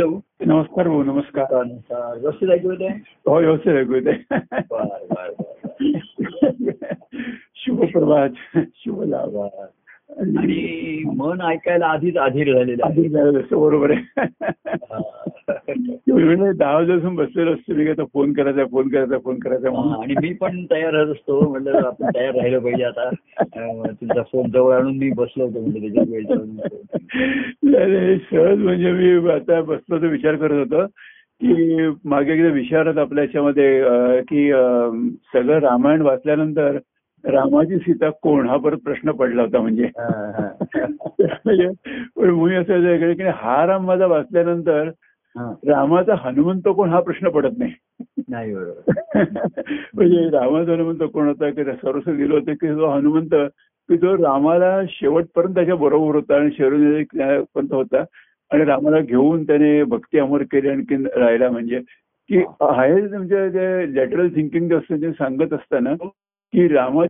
Hello नमस्कार भाऊ नमस्कार. व्यवस्थित ऐकू येते हो व्यवस्थित ऐकू येते शुभ प्रभात. शुभ लाभ. आणि मन ऐकायला आधीच अधीर झालेलं आहे. आधी झालं तसं बरोबर आहे. म्हणजे दहा वाजल्यापासून बसलेलो असतो मी आता फोन करायचा फोन करायचा फोन करायचा म्हणून. आणि मी पण तयार राहत असतो म्हटलं आपण तयार राहिलं पाहिजे आता. तुमचा फोन जवळ आणून मी बसलो होतो म्हणजे त्याच्यात वेळ सहज म्हणजे मी आता बसलो तर विचार करत होतो की मागे एकदा विचारत आपल्या याच्यामध्ये की सगळं रामायण वाचल्यानंतर रामाची सीता कोण हा परत प्रश्न पडला होता म्हणजे. हा. म्हणजे पण मी असं की हा राम माझा वाचल्यानंतर. रामाचा हनुमंत कोण हा प्रश्न पडत नाही. नाही बरोबर. म्हणजे रामाचा हनुमंत कोण होता की सर्वस दिलं होतं की जो हनुमंत की जो रामाला शेवटपर्यंत त्याच्या बरोबर होता आणि शेवटपर्यंत होता आणि रामाला घेऊन त्याने भक्ती अमर केली आणखी राहिला. म्हणजे की आहे म्हणजे ते लॅटरल थिंकिंग जे असतं ते सांगत असताना की रामा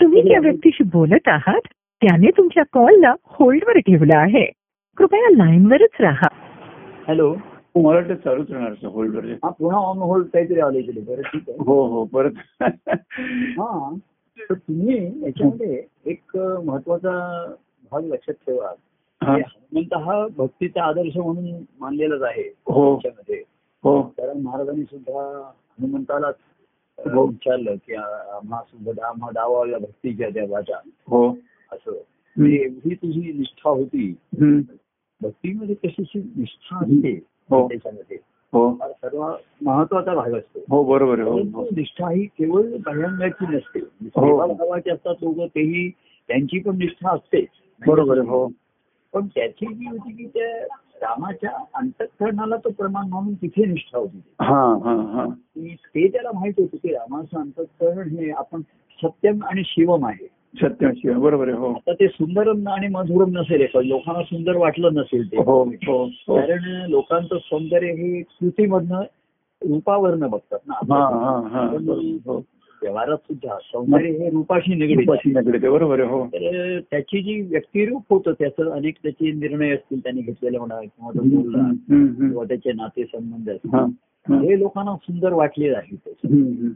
तुम्ही ज्या व्यक्तीशी बोलत आहात त्याने तुमच्या कॉलला होल्डवर ठेवलं आहे. कृपया लाईनवरच राहा. हॅलो मला वाटतं चालूच राहणार होल्डवर. हा पुन्हा ऑन होल्ड काहीतरी आलं इकडे बरं ठीक आहे. हो हो परत. हा तर तुम्ही याच्यामध्ये एक महत्त्वाचा भाग लक्षात ठेवा. हा. हनुमंत हा भक्तीचा आदर्श म्हणून मानलेलाच आहे हो. हो. कारण महाराजांनी सुद्धा हनुमंतालाच हो. विचारलं की आम्हा आम्हा दावा भक्तीच्या देवाच्या हो असं एवढी तुझी निष्ठा होती. भक्तीमध्ये कशीची निष्ठा असते त्याच्यामध्ये हो सर्व महत्वाचा भाग असतो हो बरोबर निष्ठा ही केवळ बाह्यांगाची नसते. भावाचे असतात लोक तेही त्यांची पण निष्ठा असते बरोबर हो पण त्याची जी होती की त्या रामाच्या अंतःकरणाला तो प्रमाण म्हणून तिथे निष्ठा होती हा हा हा. ते त्याला माहीत होतं की रामाचं अंतःकरण हे आपण सत्यम आणि शिवम आहे. सत्यम शिव बरोबर आहे हो. आता ते सुंदरम आणि मधुरम नसेल लोकांना सुंदर वाटलं नसेल ते. हो हो हो. कारण लोकांचं सौंदर्य हे कृतीमधनं रूपावरनं बघतात ना. हा हा हा. हो. व्यवहारात सुद्धा सौंदर्य हे रूपाशी निगडीत आहे. उपाशी नगरी ते बरोबर आहे हो तर त्याची जी व्यक्तिरूप होतं त्याचं अनेक त्याचे निर्णय असतील त्यांनी घेतलेले म्हणा किंवा तो हम्म, बोलला हम्म, हम्म. किंवा त्याचे नाते संबंध असतील हा, हा. हे लोकांना सुंदर वाटले आहे त्याचं. हम्म, हम्म.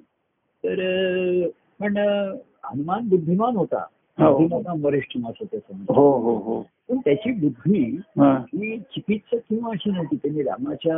तर अं, पण अं, हनुमान बुद्धिमान होता हो. बुद्धिमान वरिष्ठ असं त्याचं म्हणणं. हो हो हो पण त्याची बुद्धी हा ही चिकित्सक किंवा अशी नव्हती त्यांनी रामाच्या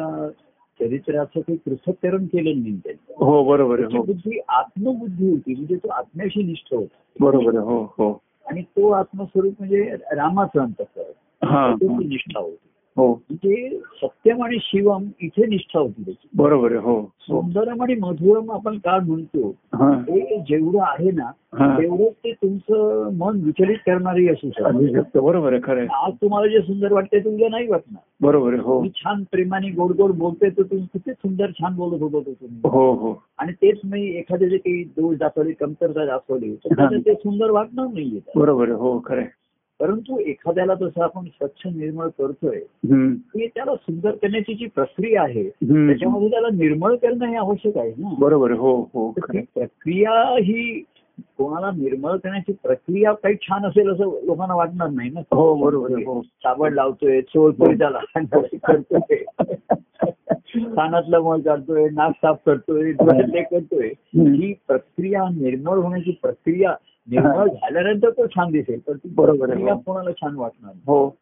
चरित्राचं काही पृथक्करण केलं नाही त्यांनी. हो बरोबर त्याची हो. बुद्धी आत्मबुद्धी होती म्हणजे तो आत्म्याशी निष्ठ होता. बरोबर हो हो. आणि तो आत्मस्वरूप म्हणजे रामाचं अंतकरण. हा निष्ठा होती. हो म्हणजे सत्यम आणि शिवम इथे निष्ठा होती त्याची. बरोबर हो हो. सुंदरम आणि मधुरम आपण का म्हणतो? हा. हे जेवढं आहे ना हा. तेवढं ते तुमचं मन विचलित करणारी असू शकतं. बरोबर आहे खरं आज तुम्हाला जे सुंदर वाटते ते उद्या नाही वाटणार. बरोबर हो. तुम्ही छान प्रेमाने गोड गोड बोलते तर तुम्ही किती सुंदर छान बोलत होतो तो तुम्ही. हो हो. आणि तेच मी एखादे जे काही दोष दाखवले कमतरता दाखवली तर ते सुंदर वाटणार नाहीये. बरोबर हो खरं परंतु एखाद्याला जसं आपण स्वच्छ निर्मळ करतोय की त्याला सुंदर करण्याची जी प्रक्रिया आहे. त्याच्यामध्ये त्याला निर्मळ करणं हे आवश्यक आहे ना बरोबर हो हो ती. प्रक्रिया ही कोणाला निर्मळ करण्याची प्रक्रिया काही छान असेल असं लोकांना वाटणार नाही ना हो बरोबर आहे हो साबण लावतोय चोळपोळी त्याला करतोय कानातलं मळ काढतोय नाक साफ करतोय डोळ्यातले करतोय. ही प्रक्रिया निर्मळ होण्याची प्रक्रिया निर्मळ झाल्यानंतर तो छान दिसेल तर ती बरोबर. कोणाला छान वाटणार. हो.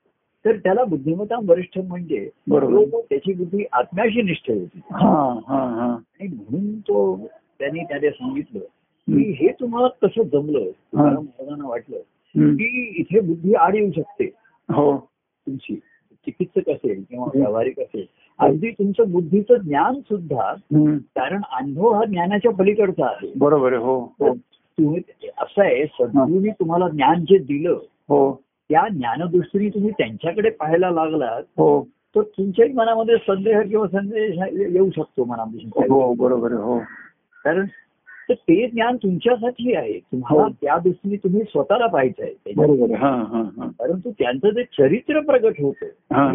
तर त्याला बुद्धिमत्ता वरिष्ठ म्हणजे बरोबर. त्याची बुद्धी आत्म्याशी निष्ठ होती. हा हा हा. आणि म्हणून तो त्यांनी त्याला सांगितलं की हे तुम्हाला कसं जमलं तुम्हाला महाराजांना वाटलं. की इथे बुद्धी आड येऊ शकते. हो. तुमची चिकित्सक असेल किंवा व्यावहारिक असेल अगदी तुमचं बुद्धीचं ज्ञान सुद्धा. कारण अनुभव हा ज्ञानाच्या पलीकडचा आहे. बरोबर आहे हो हो. तुम्ही असं आहे सद्गुरूंनी तुम्हाला ज्ञान जे दिलं हो. त्या ज्ञानदृष्टीने तुम्ही त्यांच्याकडे पाहायला लागलात हो. तर तुमच्याही मनामध्ये संदेह किंवा संदेश येऊ शकतो मनामध्ये. हो बरोबर आहे हो. कारण तर ते ज्ञान तुमच्यासाठी आहे. तुम्हाला हो. त्या दृष्टीने तुम्ही स्वतःला पाहायचं आहे. बरोबर हा हा हा. परंतु त्यांचं जे चरित्र प्रगट होतं हा.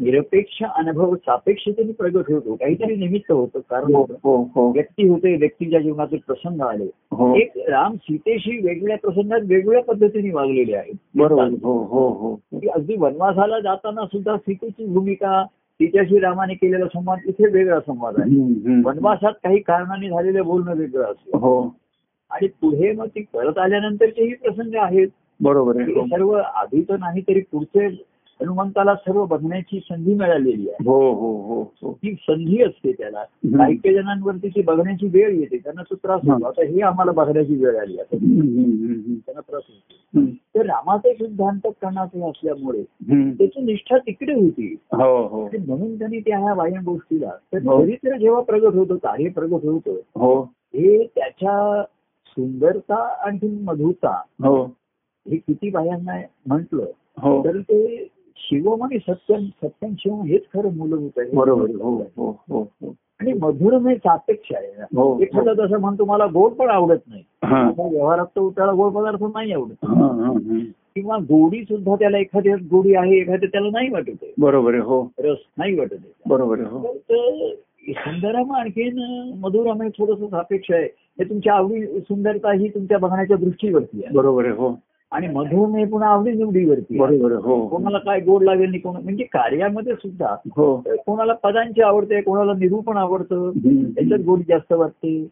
निरपेक्ष अनुभव सापेक्षतेने प्रगट होतो काहीतरी निमित्त होतं. कारण हो. हो हो. व्यक्ती होते व्यक्तीच्या जीवनातील प्रसंग आले. एक राम सीतेशी वेगवेगळ्या प्रसंगात वेगवेगळ्या पद्धतीने वागलेले आहेत. बरोबर. अगदी वनवासाला जाताना सुद्धा सीतेची भूमिका तिच्याशी रामाने केलेला संवाद इथे वेगळा संवाद आहे. वनवासात काही कारणाने झालेलं बोलणं वेगळं असतं. हो. आणि पुढे मग ती परत आल्यानंतरचेही प्रसंग आहेत. बरोबर आहे. सर्व आधी तर नाही तरी पुढचे हनुमंताला सर्व बघण्याची संधी मिळालेली आहे. हो हो हो हो. ती संधी असते त्याला. काही काही जणांवरती ती बघण्याची वेळ येते. त्यांना तो त्रास होतो. आता हे आम्हाला बघण्याची वेळ आली आता त्यांना त्रास होतो. तर रामाचे सिद्धांत करण्याचे असल्यामुळे. त्याची निष्ठा तिकडे होती. हो हो. म्हणून त्यांनी त्या ह्या बाह्य गोष्टीला तर हो. चरित्र जेव्हा प्रगट होतं कार्य प्रगट होतं हो. हे त्याच्या सुंदरता आणि मधुरता हो. हे किती बाह्यांना म्हटलं हो. तर ते शिवम आणि सत्यम सत्यम शिवम हेच खरं मूलभूत आहे. बरोबर. हो हो हो आणि मधुरम हे सापेक्ष आहे. एखादा जसं म्हणतो मला गोड पण आवडत नाही. हा. व्यवहारात तो त्याला गोड पदार्थ नाही आवडत. हा, हा, हा. किंवा गोडी सुद्धा त्याला एखाद्या गोडी आहे एखाद्या त्याला नाही वाटत आहे. बरोबर आहे हो. रस नाही वाटत आहे. बरोबर आहे हो. तर सुंदरम आणखीन मधुरम हे थोडस सापेक्ष आहे. हे तुमच्या आवडी सुंदरता ही तुमच्या बघण्याच्या दृष्टीवरती आहे. बरोबर आहे हो. आणि मधुरम हे पुन्हा आवडी निवडीवरती. बरोबर हो कोणाला काय गोड लागेल कोणा म्हणजे कार्यामध्ये सुद्धा हो कोणाला पदांची आवडते कोणाला निरूपण आवडतं. त्याच्यात गोडी जास्त वाटते.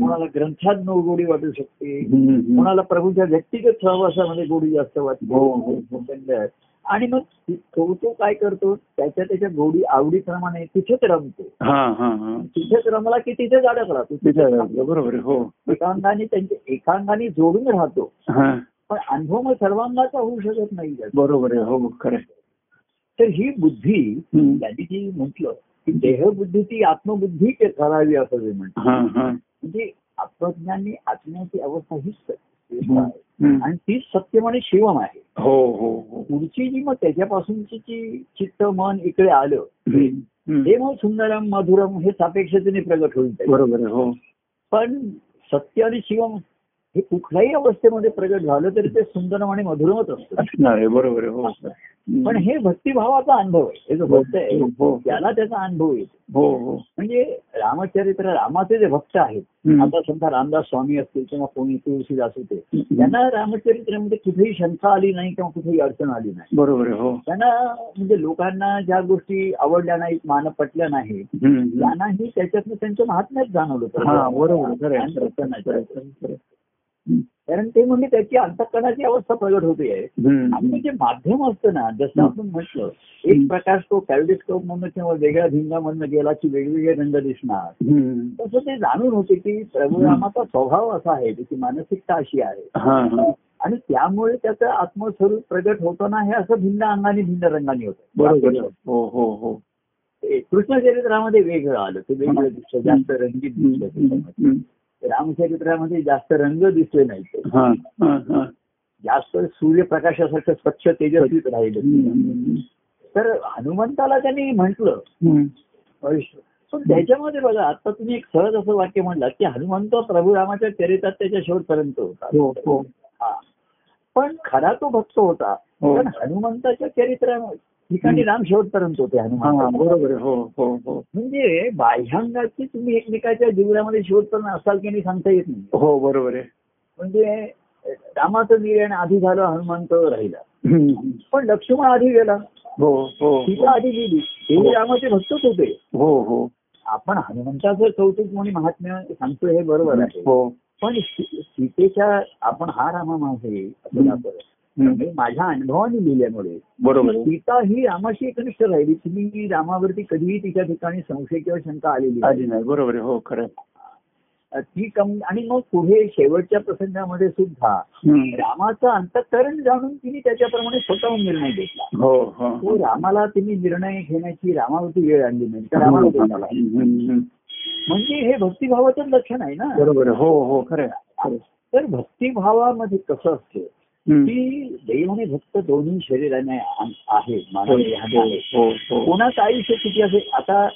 कोणाला ग्रंथात न गोडी वाटू शकते. कोणाला प्रभूच्या व्यक्तिगत सहवासामध्ये गोडी जास्त वाटते हो, हो. आणि मग तो तो काय करतो त्याच्या त्याच्या गोडी आवडीप्रमाणे तिथेच रमतो तिथेच रमला की तिथेच अडकला तो तिथे. बरोबर हो एकांगाने त्यांच्या एकांगाने जोडून राहतो पण अनुभव मग सर्वांनाचा होऊ शकत नाही बरोबर आहे हो खरं आहे. तर ही बुद्धी. त्यांनी जी म्हटलं की देहबुद्धी ती आत्मबुद्धी के- करावी असं ते म्हणतात हा हा म्हणजे आत्मज्ञानी आत्म्याची अवस्था हीच. आणि तीच सत्यम आणि शिवम आहे हो हो हो पुढची जी मग त्याच्यापासूनची जी चित्त मन इकडे आलं. हे मग सुंदरम मधुरम हे सापेक्षतेने प्रगट होईल. बरोबर आहे हो पण सत्य आणि शिवम हे कुठल्याही अवस्थेमध्ये प्रगट झालं तरी ते सुंदरम आणि मधुरमच असतं. बरोबर आहे हो. पण हे भक्तिभावाचा अनुभव आहे. हे जो भक्त आहे हो, हो. त्याला त्याचा अनुभव येतो. म्हणजे रामचरित्र रामाचे जे भक्त आहेत. आता समजा रामदास स्वामी असतील किंवा कोणी तुळशीदास होते. त्यांना रामचरित्रामध्ये कुठेही शंका आली नाही किंवा कुठेही अडचण आली नाही. बरोबर हो. त्यांना म्हणजे लोकांना ज्या गोष्टी आवडल्या नाहीत मान पटल्या नाहीत. त्यांनाही त्याच्यातनं त्यांचं महात्म्यच जाणवलं बरोबर कारण ते म्हणजे त्याची अंतकरणाची अवस्था प्रगट होते. आणि जे माध्यम असतं ना जसं आपण म्हटलं एक प्रकाश तो कॅल्डिस्कोप मधनं किंवा वेगळ्या भिंगामधनं गेला की वेगवेगळे रंग दिसणार. तसं ते जाणून होते की प्रभू रामाचा स्वभाव असा आहे त्याची मानसिकता अशी आहे. हा हा. आणि त्यामुळे त्याचं आत्मस्वरूप प्रगट होताना हे असं भिन्न अंगाने भिन्न रंगाने बरोबर. होतं हो हो हो. ते कृष्णचरित्रामध्ये वेगळं आलं. ते वेगळं दिसतं जास्त रंगीत दिसलं. रामचरित्रामध्ये जास्त रंग दिसले नाही हा जास्त सूर्यप्रकाशासारखं स्वच्छ तेजस्वीच राहिलं. तर हनुमंताला त्यांनी म्हटलं. पण त्याच्यामध्ये बघा आता तुम्ही एक सहज असं वाक्य म्हणलं की हनुमंत प्रभू रामाच्या चरित्रात त्याच्या शेवटपर्यंत होता हो हो हा. पण खरा तो भक्त होता हो. पण हनुमंताच्या चरित्रा ठिकाणी राम शेवटपर्यंत होते हा हनुमान बरोबर. हो हो हो. म्हणजे बाह्यांगाची तुम्ही एकमेकाच्या जीवनामध्ये शेवटपर्यंत असाल की नाही सांगता येत नाही. हो बरोबर आहे. म्हणजे रामाचं निर्णय आधी झालं हनुमंत राहिला. पण लक्ष्मण आधी गेला. हो हो. सीता आधी गेली. हे रामाचे भक्तच होते. हो हो. आपण हनुमंताचं कौतुक म्हणून महात्म्य सांगतो हे बरोबर आहे. हो. पण सीतेच्या आपण हा रामा माझे हे माझ्या अनुभवाने लिहिल्यामुळे बरोबर. सीता ही रामाशी एकनिष्ठ राहिली तुम्ही रामावरती कधीही तिच्या ठिकाणी संशय किंवा शंका आलेली नाही. आली नाही बरोबर हो खरं. ती कम आणि मग पुढे शेवटच्या प्रसंगामध्ये सुद्धा. रामाचं अंतकरण जाणून तिने त्याच्याप्रमाणे स्वतःहून निर्णय घेतला हो हो तो रामाला तिने निर्णय घेण्याची रामावरती वेळ आणली नाही तर रामाला. म्हणजे हे भक्तिभावाचं लक्षण आहे ना बरोबर. हो हो खरं. तर भक्तिभावामध्ये कसं असतं. की देव आणि भक्त दोन्ही शरीराने आहे हो मानवी देहाने आहे. हो हो कोणाचं आयुष्य किती असेल? आता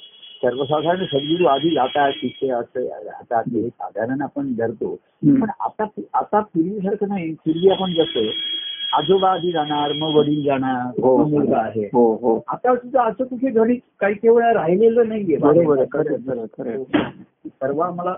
सर्वसाधारण सद्गुरू आधी जातात तिथे असं राहतात हे साधारण आपण धरतो. पण आता आता पूर्वीसारखं नाही. पूर्वी आपण जसं आजोबा आधी जाणार मग वडील जाणार मुलगा आहे. आता सुद्धा असं कुठे घडी काही केवळ राहिलेलं नाहीये. बरोबर. परवा मला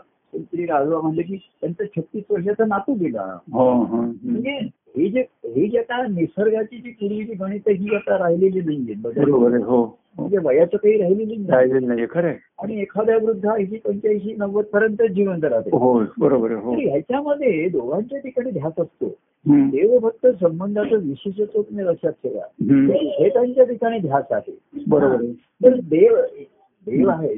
आजोबा म्हणले की त्यांचं छत्तीस वर्षाचा नातू गेला. म्हणजे हे जे हे जे आता निसर्गाची जी पूर्वीची गणित ही आता राहिलेली नाहीये बरोबर हो. म्हणजे वयाचं काही राहिलेली नाही राहिलेलं नाही खरं. आणि एखाद्या वृद्ध ऐंशी पंच्याऐंशी नव्वद पर्यंत जिवंत राहते हो बरोबर हो ह्याच्यामध्ये दोघांच्या ठिकाणी ध्यास असतो. देवभक्त संबंधाचं विशेषत्व तुम्ही लक्षात ठेवा. हे त्यांच्या ठिकाणी ध्यास आहे बरोबर. तर देव देव आहे?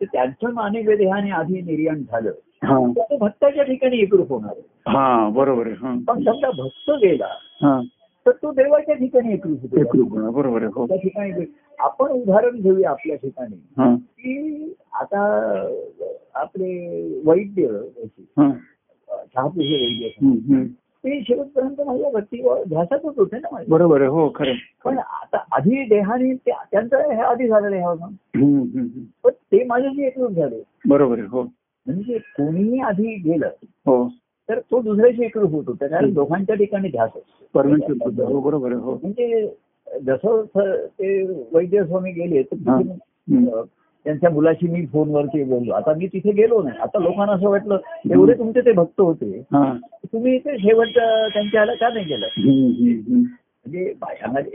तर त्यांचं मानवी देहाने आधी निर्याण झालं. हा. तर ते भक्ताच्या ठिकाणी एकरूप होणार. आहे. हा बरोबर हा. पण समजा भक्त गेला हा. तर तो देवाच्या ठिकाणी एकरूप बरोबर हो. त्या ठिकाणी आपण उदाहरण घेऊया आपल्या ठिकाणी. की आता आपले वैद्य हा. वैद्य. ते शेवटपर्यंत माझ्या भक्तीवर ध्यासातच होते ना माझ्या. बरोबर आहे हो खरं. पण आता आधी देहाने त्या- त्यांचं हे आधी झालेलं आहे. पण ते माझ्याशी एकरूप झाले. बरोबर आहे हो. म्हणजे कोणीही आधी गेलं हो. तर तो दुसऱ्याशी एकरूप होत. होता कारण दोघांच्या ठिकाणी ध्यास असतो. हो बरोबर. हो. म्हणजे जसं ते वैद्य स्वामी गेले तर त्यांच्या मुलाशी मी फोनवरती बोललो आता मी तिथे गेलो नाही आता लोकांना असं वाटलं एवढे तुमचे ते भक्त होते हा तुम्ही ते शेवट त्यांच्या ह्याला का नाही गेलं. म्हणजे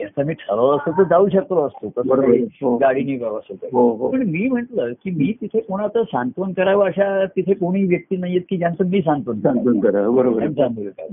याचं मी ठरवलं असतं तर जाऊ शकलो असतो तसं. गाडीने असं. हो हो पण मी म्हंटल की मी तिथे कोणाचं सांत्वन करावं अशा तिथे कोणी व्यक्ती नाहीयेत की ज्यांचं मी सांत्वन करावं. बरोबर.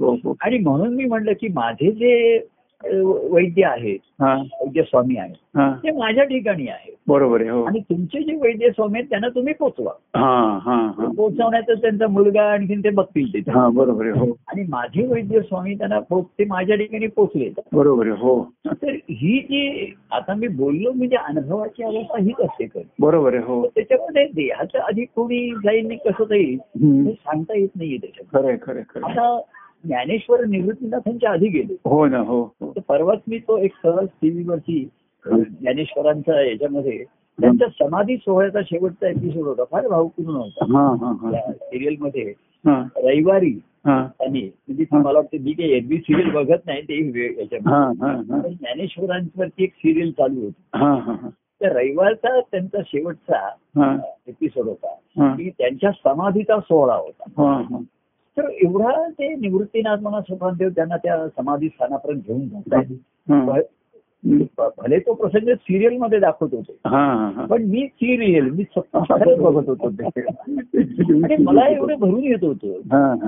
हो हो आणि म्हणून मी म्हटलं की माझे जे वैद्य आहेत हा. वैद्य स्वामी आहेत हा. ते माझ्या ठिकाणी आहेत बरोबर आहे हो. आणि तुमचे जे वैद्य स्वामी आहेत त्यांना तुम्ही पोचवा. हा हा हा. पोचवण्याचं त्यांचा मुलगा आणखीन ते बघतील हा बरोबर आहे हो. आणि माझे वैद्य स्वामी त्यांना ते माझ्या ठिकाणी पोचले बरोबर आहे हो. तर ही जी आता मी बोललो म्हणजे अनुभवाची अवस्था हीच असते बरोबर आहे हो. त्याच्यामध्ये देहाचं आधी कोणी जाईल कसं जाईल. हे सांगता येत नाहीये त्याच्यात खरं आहे खरं आहे, खरं आहे. आता ज्ञानेश्वर निवृत्तीनाथांच्या आधी गेले. हो ना हो हो. परवाच मी तो एक सहज टीव्हीवरती ज्ञानेश्वरांचा याच्यामध्ये त्यांच्या समाधी सोहळ्याचा शेवटचा एपिसोड होता. फार भावपूर्ण होता. हा हा हा. सिरियलमध्ये हा. रविवारी हा. त्यांनी म्हणजे मला वाटतं मी काही एरबी सिरियल बघत नाही ते हा याच्यामध्ये. हा हा ज्ञानेश्वरांवरती एक सिरियल चालू होती. हा हा हा. त्या रविवारचा त्यांचा शेवटचा हा. एपिसोड होता. हा. की त्यांच्या समाधीचा सोहळा होता. हा हा. तर एवढा ते निवृत्तीनाथ म्हणा सुभानदेव त्यांना त्या समाधी स्थानापर्यंत घेऊन जातात. भ- भले तो प्रसंग सिरियलमध्ये दाखवत होते. पण मी सिरियल मी बघत होतो. आणि मला एवढं भरून येत होतं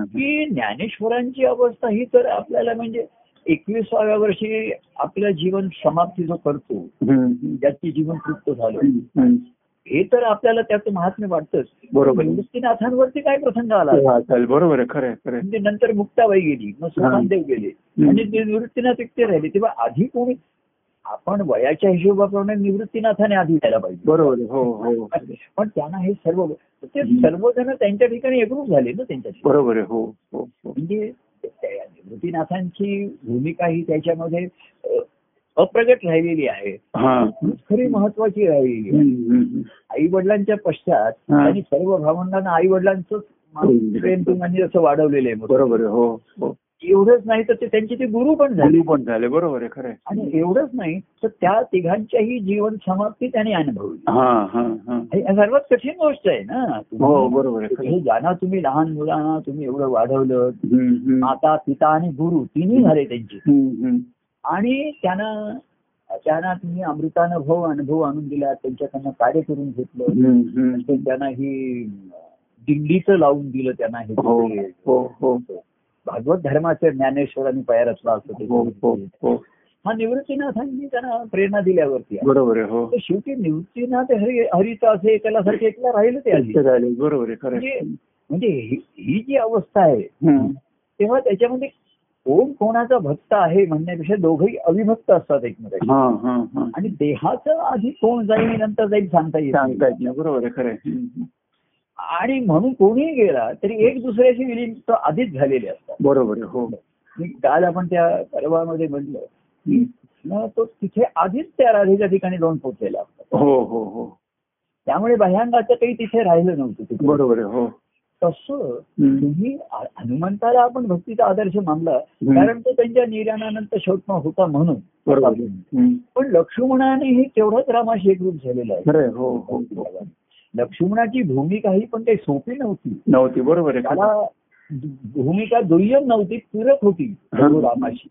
की ज्ञानेश्वरांची अवस्था ही तर आपल्याला म्हणजे एकविसाव्या वर्षी आपलं जीवन समाप्ती जो करतो ज्याची जीवन तृप्त झालं. हे तर आपल्याला त्याचं महात्म्य वाटतंच. बरोबर. आहे. निवृत्तीनाथांवरती काय प्रसंग आला? बरोबर खरं. म्हणजे नंतर मुक्ताबाई गेली मग सोपानदेव गेले. आणि ते निवृत्तीनाथ एकटे राहिले. तेव्हा आधी कोणी आपण वयाच्या हिशोबाप्रमाणे निवृत्तीनाथाने आधी यायला पाहिजे. बरोबर. हो हो. पण त्यांना हे सर्व ते सर्वजण त्यांच्या ठिकाणी एकरूप झाले ना त्यांच्या. बरोबर आहे. हो हो हो. म्हणजे निवृत्तीनाथांची भूमिका ही त्याच्यामध्ये अप्रगट राहिलेली आहे हा खरी महत्वाची राहिलेली. आई वडिलांच्या पश्चात. आणि सर्व भावंडांना आई वडिलांच प्रेम तुम्हाला असं वाढवलेलं आहे. बरोबर हो हो एवढंच नाही तर ते त्यांचे ते गुरु पण झाले पण झाले बरोबर आहे खरं. आणि एवढंच नाही तर त्या तिघांच्याही जीवन समाप्ती त्याने अनुभवली सर्वात कठीण गोष्ट आहे ना तुम्ही- हो बरोबर. हे जाणं तुम्ही लहान मुलांना तुम्ही एवढं वाढवलं. माता पिता आणि गुरु तिन्ही झाले त्यांचे. आणि त्यांना त्यांना तुम्ही अमृतानुभव अनुभव आणून दिला त्यांच्याकडनं कार्य करून घेतलं. ते त्यांना ही दिंडीचं लावून दिलं त्यांना हे हो हो हो भागवत धर्माचं ज्ञानेश्वरांनी पाया रचला असतो हो ते. निवृत्तीनाथांनी त्यांना प्रेरणा दिल्यावरती. बरोबर आहे हो शेवटी निवृत्तीनाथ हरी हरीचं असे एकाला सारखे एकला राहिलं ते बरोबर. म्हणजे म्हणजे ही जी अवस्था आहे. तेव्हा त्याच्यामध्ये कोण कोणाचा भक्त आहे म्हणण्यापेक्षा दोघंही अविभक्त असतात एकमेकांचे हा आणि देहाचं आधी कोण जाईल नंतर जाईल सांगता नाही. सांगता येत नाही. बरोबर खरं. आणि म्हणून कोणीही गेला तरी एक दुसऱ्याशी विलीन तो आधीच झालेले असतात. बरोबर हो. काल आपण त्या पर्वामध्ये म्हटलं की न तो तिथे आधीच त्या राधेच्या ठिकाणी जाऊन पोहोचलेला असतो. हो हो हो. त्यामुळे बाह्यांगाचं काही तिथे राहिलं नव्हतं. बरोबर हो. तसं. तुम्ही हनुमंताला आपण भक्तीचा आदर्श मानला. कारण तो त्यांच्या निर्यानानंतर शोधमा होता म्हणून. पण लक्ष्मणाने हे तेवढंच रामाशी एकरूप झालेलं आहे. हो हो हो. लक्ष्मणाची भूमिका ही पण काही सोपी नव्हती नव्हती बरोबर त्याला भूमिका दुय्यम नव्हती पूरक होती प्रभू रामाशी.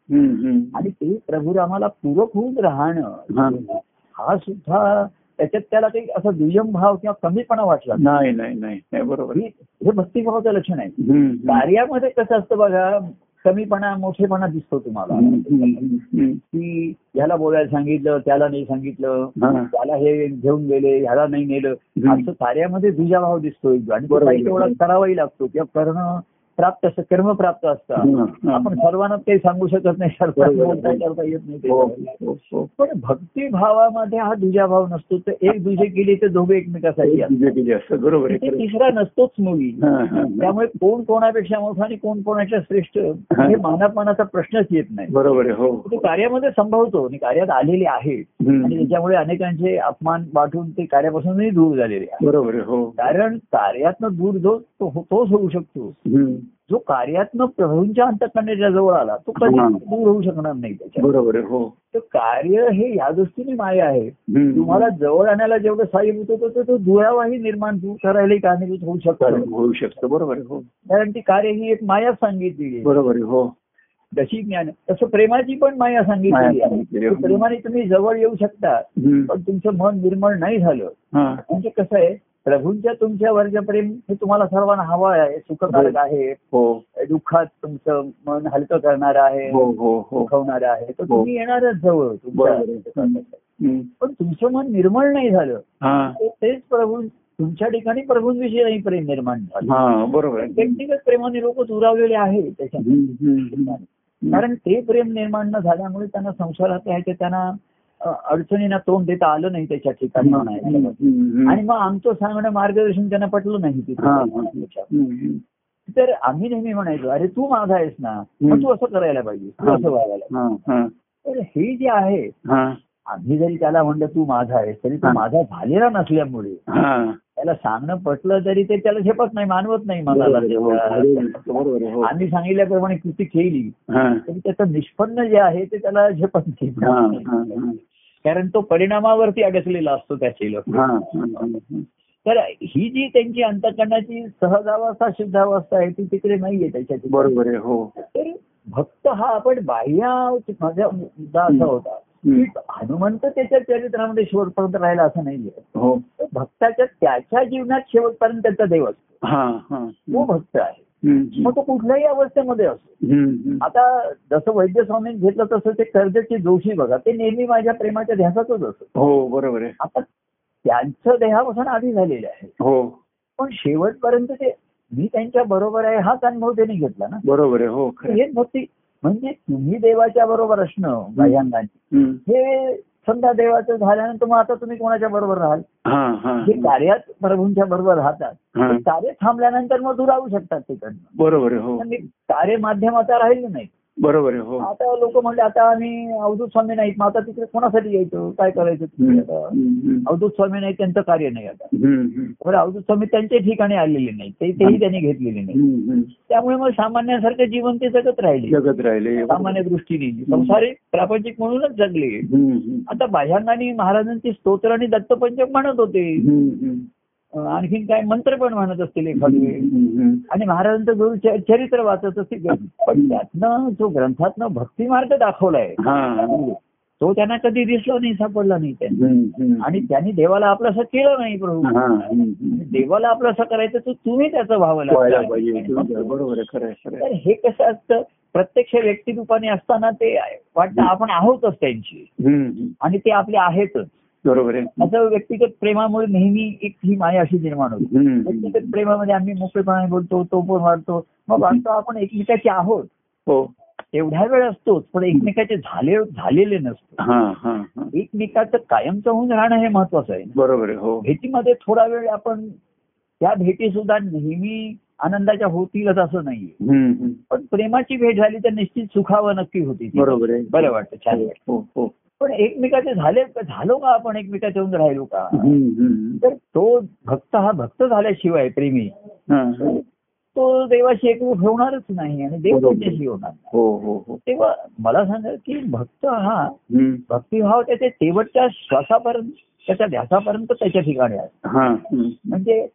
आणि ते प्रभू रामाला पूरक होऊन राहणं. हा सुद्धा त्याच्यात त्याला काही असा दुय्यम भाव किंवा कमीपणा वाटला नाही नाही नाही नाही बरोबर. हे भक्तिभावाचं लक्षण आहे. कार्यामध्ये कसं असतं बघा कमीपणा मोठेपणा दिसतो तुम्हाला. की ह्याला बोलायला सांगितलं त्याला नाही सांगितलं. त्याला हे घेऊन गेले ह्याला नाही नेलं. असं कार्यामध्ये दुजाभाव दिसतोय आणि करावाही लागतो किंवा करणं प्राप्त असतं कर्म प्राप्त असतं. आपण सर्वांना काही सांगू शकत नाही सर्वांना करता येत नाही ते हो. हो, हो. पण भक्तिभावामध्ये हा दुजाभाव नसतो तर एक दुजे केली तर दोघे एकमेकासाठी असतात. बरोबर आहे आहे. तिसरा नसतोच मुली. त्यामुळे कोण कोणापेक्षा मोठा आणि कोण कोणाच्या श्रेष्ठ हे मानापणाचा प्रश्नच येत नाही बरोबर आहे हो ते कार्यामध्ये संभवतो आणि कार्यात आलेले आहेत हम्म. आणि त्याच्यामुळे अनेकांचे अपमान वाटून ते कार्यापासूनही दूर झालेले आहे बरोबर आहे हो कारण कार्यातनं दूर जो तो तोच होऊ शकतो. जो कार्यातनं प्रभूंच्या अंतकरणाच्या जवळ आला तो कधी. दूर होऊ शकणार नाही त्याच्या बरोबर हो. तर कार्य हे या दृष्टीने माया आहे. तुम्हाला जवळ आणायला जेवढं साह्यभूत होतं तर तो दुरावाही निर्माण दूर करायलाही कारणीभूत होऊ शकतो. होऊ शकतं. बरोबर हो. कारण ती कार्य ही एक माया सांगितली बरोबर हो. जशी ज्ञान तसं प्रेमाची पण माया सांगितलेली आहे. प्रेमाने तुम्ही जवळ येऊ शकता. पण तुमचं मन निर्मळ नाही झालं. म्हणजे कसं आहे प्रभूंच्या तुमच्यावरचं प्रेम हे तुम्हाला सर्वांना हवं आहे. सुखकारक आहे. हो. दुःखात तुमचं मन हलकं करणार आहे. हो हो हो. सुखवणार आहे. तर हो. तुम्ही येणारच जवळ. पण तुमचं मन निर्मळ नाही झालं. हा. तेच प्रभू तुमच्या ठिकाणी प्रभूंविषयी नाही प्रेम निर्माण झालं. हा बरोबर व्यक्तिगत प्रेमाने लोक दुरावलेले आहेत त्याच्या. कारण ते प्रेम निर्माण न झाल्यामुळे त्यांना संसारात आहे ते त्यांना अडचणींना तोंड देता आलं नाही त्याच्या ठिकाणी. आणि मग आमचं सांगणं मार्गदर्शन त्यांना पटलं नाही तिथे. तर आम्ही नेहमी म्हणायचो अरे तू माझा आहेस ना मग तू असं करायला पाहिजे तू हा. असं व्हायला तर हे जे आहे हा, आम्ही जरी त्याला म्हणलं तू माझा आहेस तरी तो. माझा झालेला नसल्यामुळे. त्याला सांगणं पटलं तरी ते त्याला झेपत नाही मानवत नाही आहे, हो. हो. आम्ही सांगितल्याप्रमाणे कृती केली तरी त्याचं निष्पन्न जे आहे ते त्याला झेपत नाही. कारण तो परिणामावरती अडकलेला असतो त्याचे लोक. तर ही जी त्यांची अंतकरणाची सहजावस्था शुद्धावस्था आहे ती तिकडे नाहीये त्याच्यात. बरोबर आहे हो. तर भक्त हा आपण बाह्य माझा मुद्दा असा होता की हनुमंत त्याच्या चरित्रामध्ये शेवटपर्यंत राहिला असं नाहीये. हो. भक्ताच्या त्याच्या जीवनात शेवटपर्यंत त्याचा देव असतो. हा हा. तो भक्त आहे. मग तो कुठल्याही अवस्थेमध्ये असतो. आता जसं वैद्य स्वामी घेतलं तसं ते कर्जची दोषी बघा. ते नेहमी माझ्या प्रेमाच्या ध्यासातच असत. हो बरोबर आहे. आता त्यांचं देहापासून आधी झालेलं आहे. हो. पण शेवटपर्यंत ते मी त्यांच्या बरोबर आहे हाच अनुभव त्यांनी घेतला ना. बरोबर आहे हो. हेच भक्ती म्हणजे तुम्ही देवाच्या बरोबर असणं हम्म. हे समजा देवाचं झाल्यानंतर मग आता तुम्ही कोणाच्या बरोबर राहाल? हा हा. कार्यात प्रभूंच्या बरोबर राहतात. ते कार्य थांबल्यानंतर मग दूर राहू शकतात तिकडनं. बरोबर हो. ते कार्य माध्यम आता राहिले नाही? बरोबर आहे हो. आता लोक म्हणले आता आम्ही अवधूत स्वामी नाहीत मग आता तिकडे कोणासाठी यायचं? काय करायचं तिकडे आता? अवधूत स्वामी नाही त्यांचं कार्य नाही आता. बरं अवधूत स्वामी त्यांच्या ठिकाणी आलेले नाही ते तेही त्यांनी घेतलेले नाही. त्यामुळे मग सामान्यासारखं जीवन ते जगत राहिले. जगत राहिले सामान्य दृष्टीने. संसारिक प्रापंचिक म्हणूनच जगले. आता बाह्यांगाने महाराजांची स्तोत्र आणि दत्तपंचक म्हणत होते. आणखीन काय मंत्र पण म्हणत असतील एखादे हम्म. आणि महाराजांचं गुरु चरित्र वाचत असतील पण त्यातनं जो ग्रंथातनं भक्ती मार्ग दाखवलाय हा तो त्यांना कधी दिसला नाही सापडला नाही त्यांना. आणि त्यांनी देवाला आपलंसं केलं नाही प्रभू. देवाला आपलंसं करायचं तर तुम्ही त्याचं व्हावं बरोबर तर. हे कसं असतं प्रत्यक्ष व्यक्तिरूपाने असताना ते वाटतं आपण आहोतच त्यांची. आणि ते आपले आहेतच बरोबर आहे. असं व्यक्तिगत प्रेमामुळे नेहमी एक ही माया अशी निर्माण होते. व्यक्तिगत प्रेमामध्ये आम्ही मोकळेपणाने बोलतो तो पण वाटतो मग वाटतो आपण एकमेकाचे आहोत. हो. एवढ्या वेळ असतोच पण एकमेकाचे झाले झालेले नसतो. हा हा हा. एकमेकाचं कायमचं होऊन राहणं हे महत्वाचं आहे बरोबर आहे हो. भेटीमध्ये थोडा वेळ आपण त्या भेटी सुद्धा नेहमी आनंदाच्या होतीलच असं नाहीये. पण प्रेमाची भेट झाली तर निश्चित सुखावं नक्की होती. बरोबर आहे. बरं वाटतं छान वाटतं. हो हो. पण एकमेकाचे झाले झालो का आपण एकमेकाच्या होऊन राहिलो का. तर तो भक्त हा भक्त झाल्याशिवाय प्रेमी. तो देवाशी एकरूप होणारच नाही आणि देव. त्याच्याशी होणार हो हो हो तेव्हा मला सांगा की भक्त हा. भक्तिभाव त्याच्या शेवटच्या श्वासापर्यंत त्याच्या ध्यासापर्यंत त्याच्या ठिकाणी आहे. म्हणजे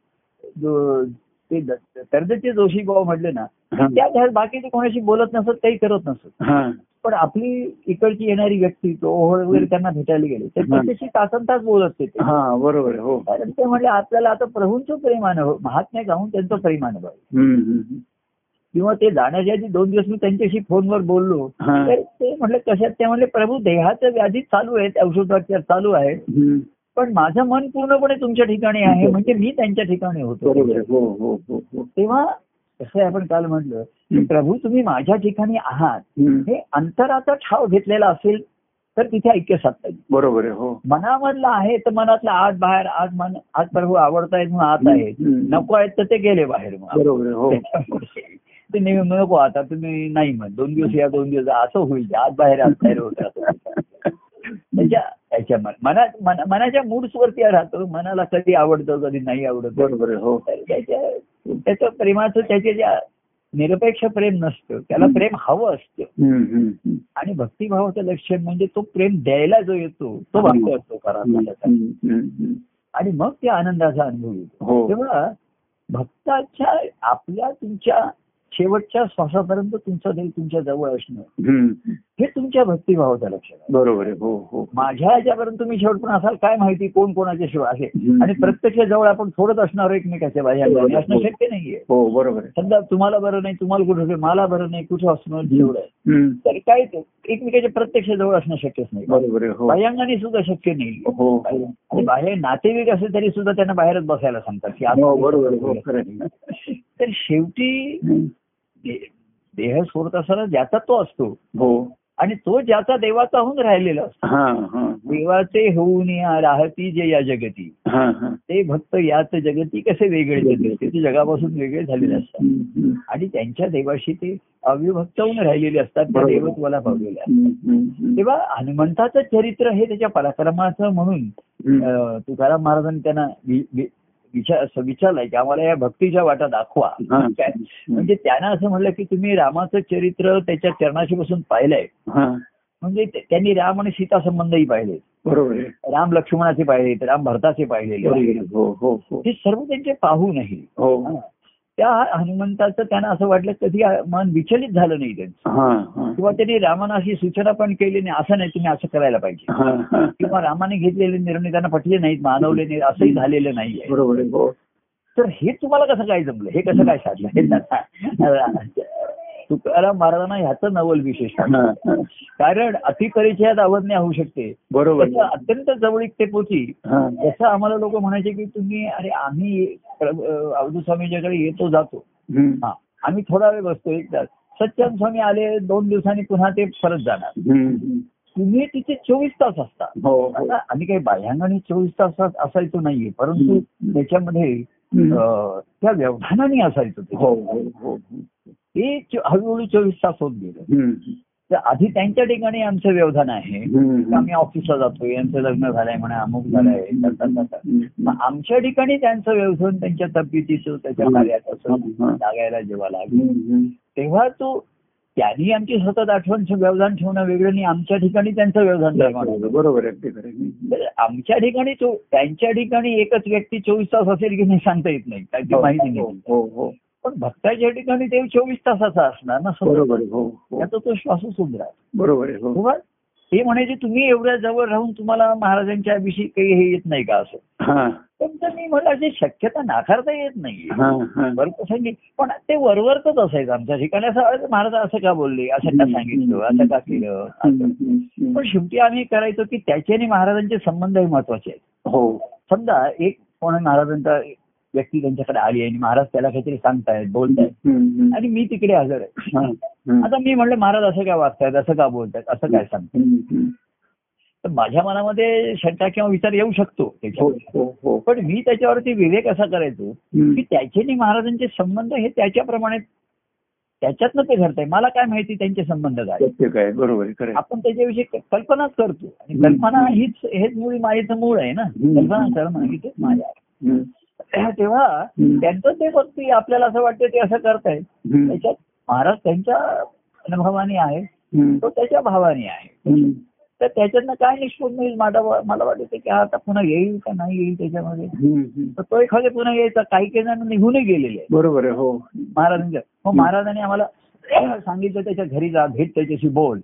ते कर्जचे जोशी भाऊ म्हटले ना. त्या ध्यास बाकीचे कोणाशी बोलत नसत काही करत नसत पण आपली इकडची येणारी व्यक्ती तो ओहळ वगैरे त्यांना भेटायला गेले तर. त्याच्याशी तासन तास बोलत ते. हा बरोबर हो कारण ते म्हणले आपल्याला आता प्रभूंचं प्रेम अनुभव महात्म्य गाऊन त्यांचं प्रेम अनुभव. किंवा ते जाण्याच्या आधी दोन दिवस मी त्यांच्याशी फोनवर बोललो. तर ते म्हटलं कशात ते म्हणले प्रभू देहाचं व्याधी चालू आहेत औषधोपचार चालू आहेत. पण माझं मन पूर्णपणे तुमच्या ठिकाणी आहे म्हणजे मी त्यांच्या ठिकाणी होतो. आहे, हो हो हो तेव्हा कसं आहे आपण काल म्हटलं. प्रभू तुम्ही माझ्या ठिकाणी आहात. हे अंतराचा ठाव घेतलेला असेल तर तिथे ऐक्य साधता येईल. बरोबर आहे हो. मनामधलं आहे तर मनातलं आत बाहेर आज मन आज प्रभू आवडतायत म्हणून आत आहेत. हम्म. नको आहेत तर ते गेले बाहेर मग. बरोबर आहे, हो. ते नेहमी नको आता तुम्ही नाही म्हण. दोन दिवस या दोन दिवस असं होईल आत बाहेर आत बाहेर होत. त्याच्या त्याच्या मन- मना मना- मनाच्या मूड्स वरती राहतो. मनाला कधी आवडतं कधी नाही आवडत. बरोबर हो. त्याच्या त्याचं प्रेमाचं त्याचे ज्या निरपेक्ष प्रेम नसतं त्याला प्रेम हवं असतं. आणि भक्तिभावाचं लक्षण म्हणजे तो प्रेम द्यायला जो येतो तो भक्त असतो खरा. आणि मग त्या आनंदाचा अनुभव येतो. हो. तेव्हा भक्ताच्या आपल्या तुमच्या शेवटच्या श्वासापर्यंत तुमचा देव तुमच्या जवळ असणं. हे तुमच्या भक्तिभावाचं लक्षण आहे. बरोबर आहे. हो हो. माझ्या ह्याच्यापर्यंत तुम्ही शेवटपर्यंत असाल काय माहिती कोण कोणाच्या शिवाय आहे. आणि प्रत्यक्ष जवळ आपण थोडंच असणार एकमेकाच्या आणि असणं शक्य नाहीये. हो बरोबर आहे. समजा तुम्हाला बरं नाही तुम्हाला कुठं मला बरं नाही कुठं असणं जेवढं आहे. तर काय एकमेकाच्या प्रत्यक्ष जवळ असणं शक्यच नाही. बरोबर हो. बाह्यांगाने सुद्धा शक्य नाही. हो आणि बाहेर नातेवाईक असेल तरी सुद्धा त्यांना बाहेरच बसायला सांगतात की हो बरोबर हो. तर शेवटी देह सोडत असताना ज्याचा तो असतो. हो. आणि तो ज्याचा देवाचा होऊन राहिलेला असतो. हा हा. देवाचे होऊन या राहती जे या जगती. हा हा. ते भक्त याच जगती कसे वेगळे झाले ते जगापासून वेगळे झालेले असतात. आणि त्यांच्या देवाशी ते अविभक्त होऊन राहिलेले असतात त्या. देवत्वाला पावलेले असतात. तेव्हा हनुमंताचं चरित्र हे त्याच्या पराक्रमाचं म्हणून तुकाराम महाराजांनी त्यांना विचार विचारलंय की आम्हाला या भक्तीच्या वाटा दाखवा. काय? म्हणजे त्यांना असं म्हणलं की तुम्ही रामाचं चरित्र त्याच्या चरणाशी बसून पाहिलंय म्हणजे त्यांनी राम आणि सीता संबंधही पाहिले. बरोबर राम लक्ष्मणाचे पाहिलेत राम भरताचे पाहिलेले. हो हो हो. हे सर्व त्यांचे पाहूनही हो. हा. त्या हनुमंताचं त्यांना असं वाटलं कधी मन विचलित झालं नाही त्यांचं. किंवा त्यांनी रामाना अशी सूचना पण केली नाही असं नाही तुम्ही असं करायला पाहिजे. किंवा रामाने घेतलेले निर्णय त्यांना पटले नाहीत मानवले नाहीत असंही झालेलं नाहीये. बरोबर हो. तर हे तुम्हाला कसं काय जमलं? हे कसं काय साधलं? हे तुकाराम महाराजांना ह्याचं नवल विशेष. कारण अतिपरिचयात अवज्ञा होऊ शकते बरोबर. अत्यंत जवळीक ते पोची हा जसं आम्हाला लोक म्हणायचे की तुम्ही अरे आम्ही अवधू स्वामीच्याकडे येतो जातो. हा आम्ही थोडा वेळ बसतो एक तास सच्चान स्वामी आले दोन दिवसांनी पुन्हा ते परत जाणार. तुम्ही तिथे चोवीस तास असता हो हो आम्ही काही बाह्यांगाने चोवीस तास असायचो नाहीये परंतु. त्याच्यामध्ये त्या व्यवधानाने असायचो. हो हो हो हळूहळू चोवीस तास होत गेलं. तर आधी त्यांच्या ठिकाणी आमचं व्यवधान आहे. आम्ही ऑफिसला जातोय यांचं लग्न झालंय म्हणा अमुक झालंय. मग आमच्या ठिकाणी त्यांचं व्यवधान त्यांच्या तब्येतीचं त्याच्या हं. कार्याचं हं. लागायला जेव्हा लागलं. तेव्हा तो त्यांनी आमची सतत आठवण व्यवधान ठेवणं वेगळं आणि आमच्या ठिकाणी त्यांचं व्यवधान होतं. बरोबर आहे आमच्या ठिकाणी त्यांच्या ठिकाणी एकच व्यक्ती चोवीस तास असेल की नाही सांगता येत नाही कारण ती माहिती हो नाही हो हो पण भक्ताच्या ठिकाणी ते चोवीस तासाचा असणार ना. बरोबर. हो हो. त्याचा तो श्वासच राहतो बरोबर आहे हो. तेव्हा ते म्हणायचे तुम्ही एवढ्या जवळ राहून तुम्हाला महाराजांच्या विषयी काही हे येत नाही का असं? हा. पण मी म्हटलं अशी शक्यता नाकारता येत नाही हा हा. बरं कसं की पण ते वरवरतच असायचं आमच्या ठिकाणी. असं महाराज असं का बोलले? असं का सांगितलं? असं का केलं. पण शेवटी आम्ही करायचो की त्याचे आणि महाराजांचे संबंधही महत्त्वाचे आहेत. हो. समजा एक कोण महाराजांचा व्यक्ती त्यांच्याकडे आली आणि महाराज त्याला काहीतरी सांगतायत बोलतायत. आणि मी तिकडे हजर आहे हा. आता मी म्हणलं महाराज असं काय वागतायत असं का बोलतायत असं काय सांगतायत. तर माझ्या मनामध्ये शंका किंवा विचार येऊ शकतो हो त्याच्यावर हो हो पण मी त्याच्यावरती विवेक असा करायचो. की त्याचे आणि महाराजांचे संबंध हे त्याच्याप्रमाणे त्याच्यातनं ते घडतंय मला काय माहिती त्यांचे संबंध काय बरोबर. आपण त्याच्याविषयी कल्पनाच करतो आणि कल्पना हीच हेच मुळी मायेचं मूळ आहे ना. कल्पना करणं ही तेच माया आहे हम्म. तेव्हा. त्यांचं ते भक्ती आपल्याला असं वाटतं ते असं करतायत. त्याच्यात महाराज त्यांच्या अनुभवाने आहे. तो त्याच्या भावाने आहे. तर त्याच्यातनं काय निष्पन्न होईल मला वाटतं की आता पुन्हा येईल का नाही येईल त्याच्यामध्ये. तर तो एखादे पुन्हा यायचा काही काही जण निघूनही गेलेले बरोबर आहे हो महाराजांच्या मग महाराजांनी आम्हाला सांगितलं त्याच्या घरी जा भेट त्याच्याशी बोल.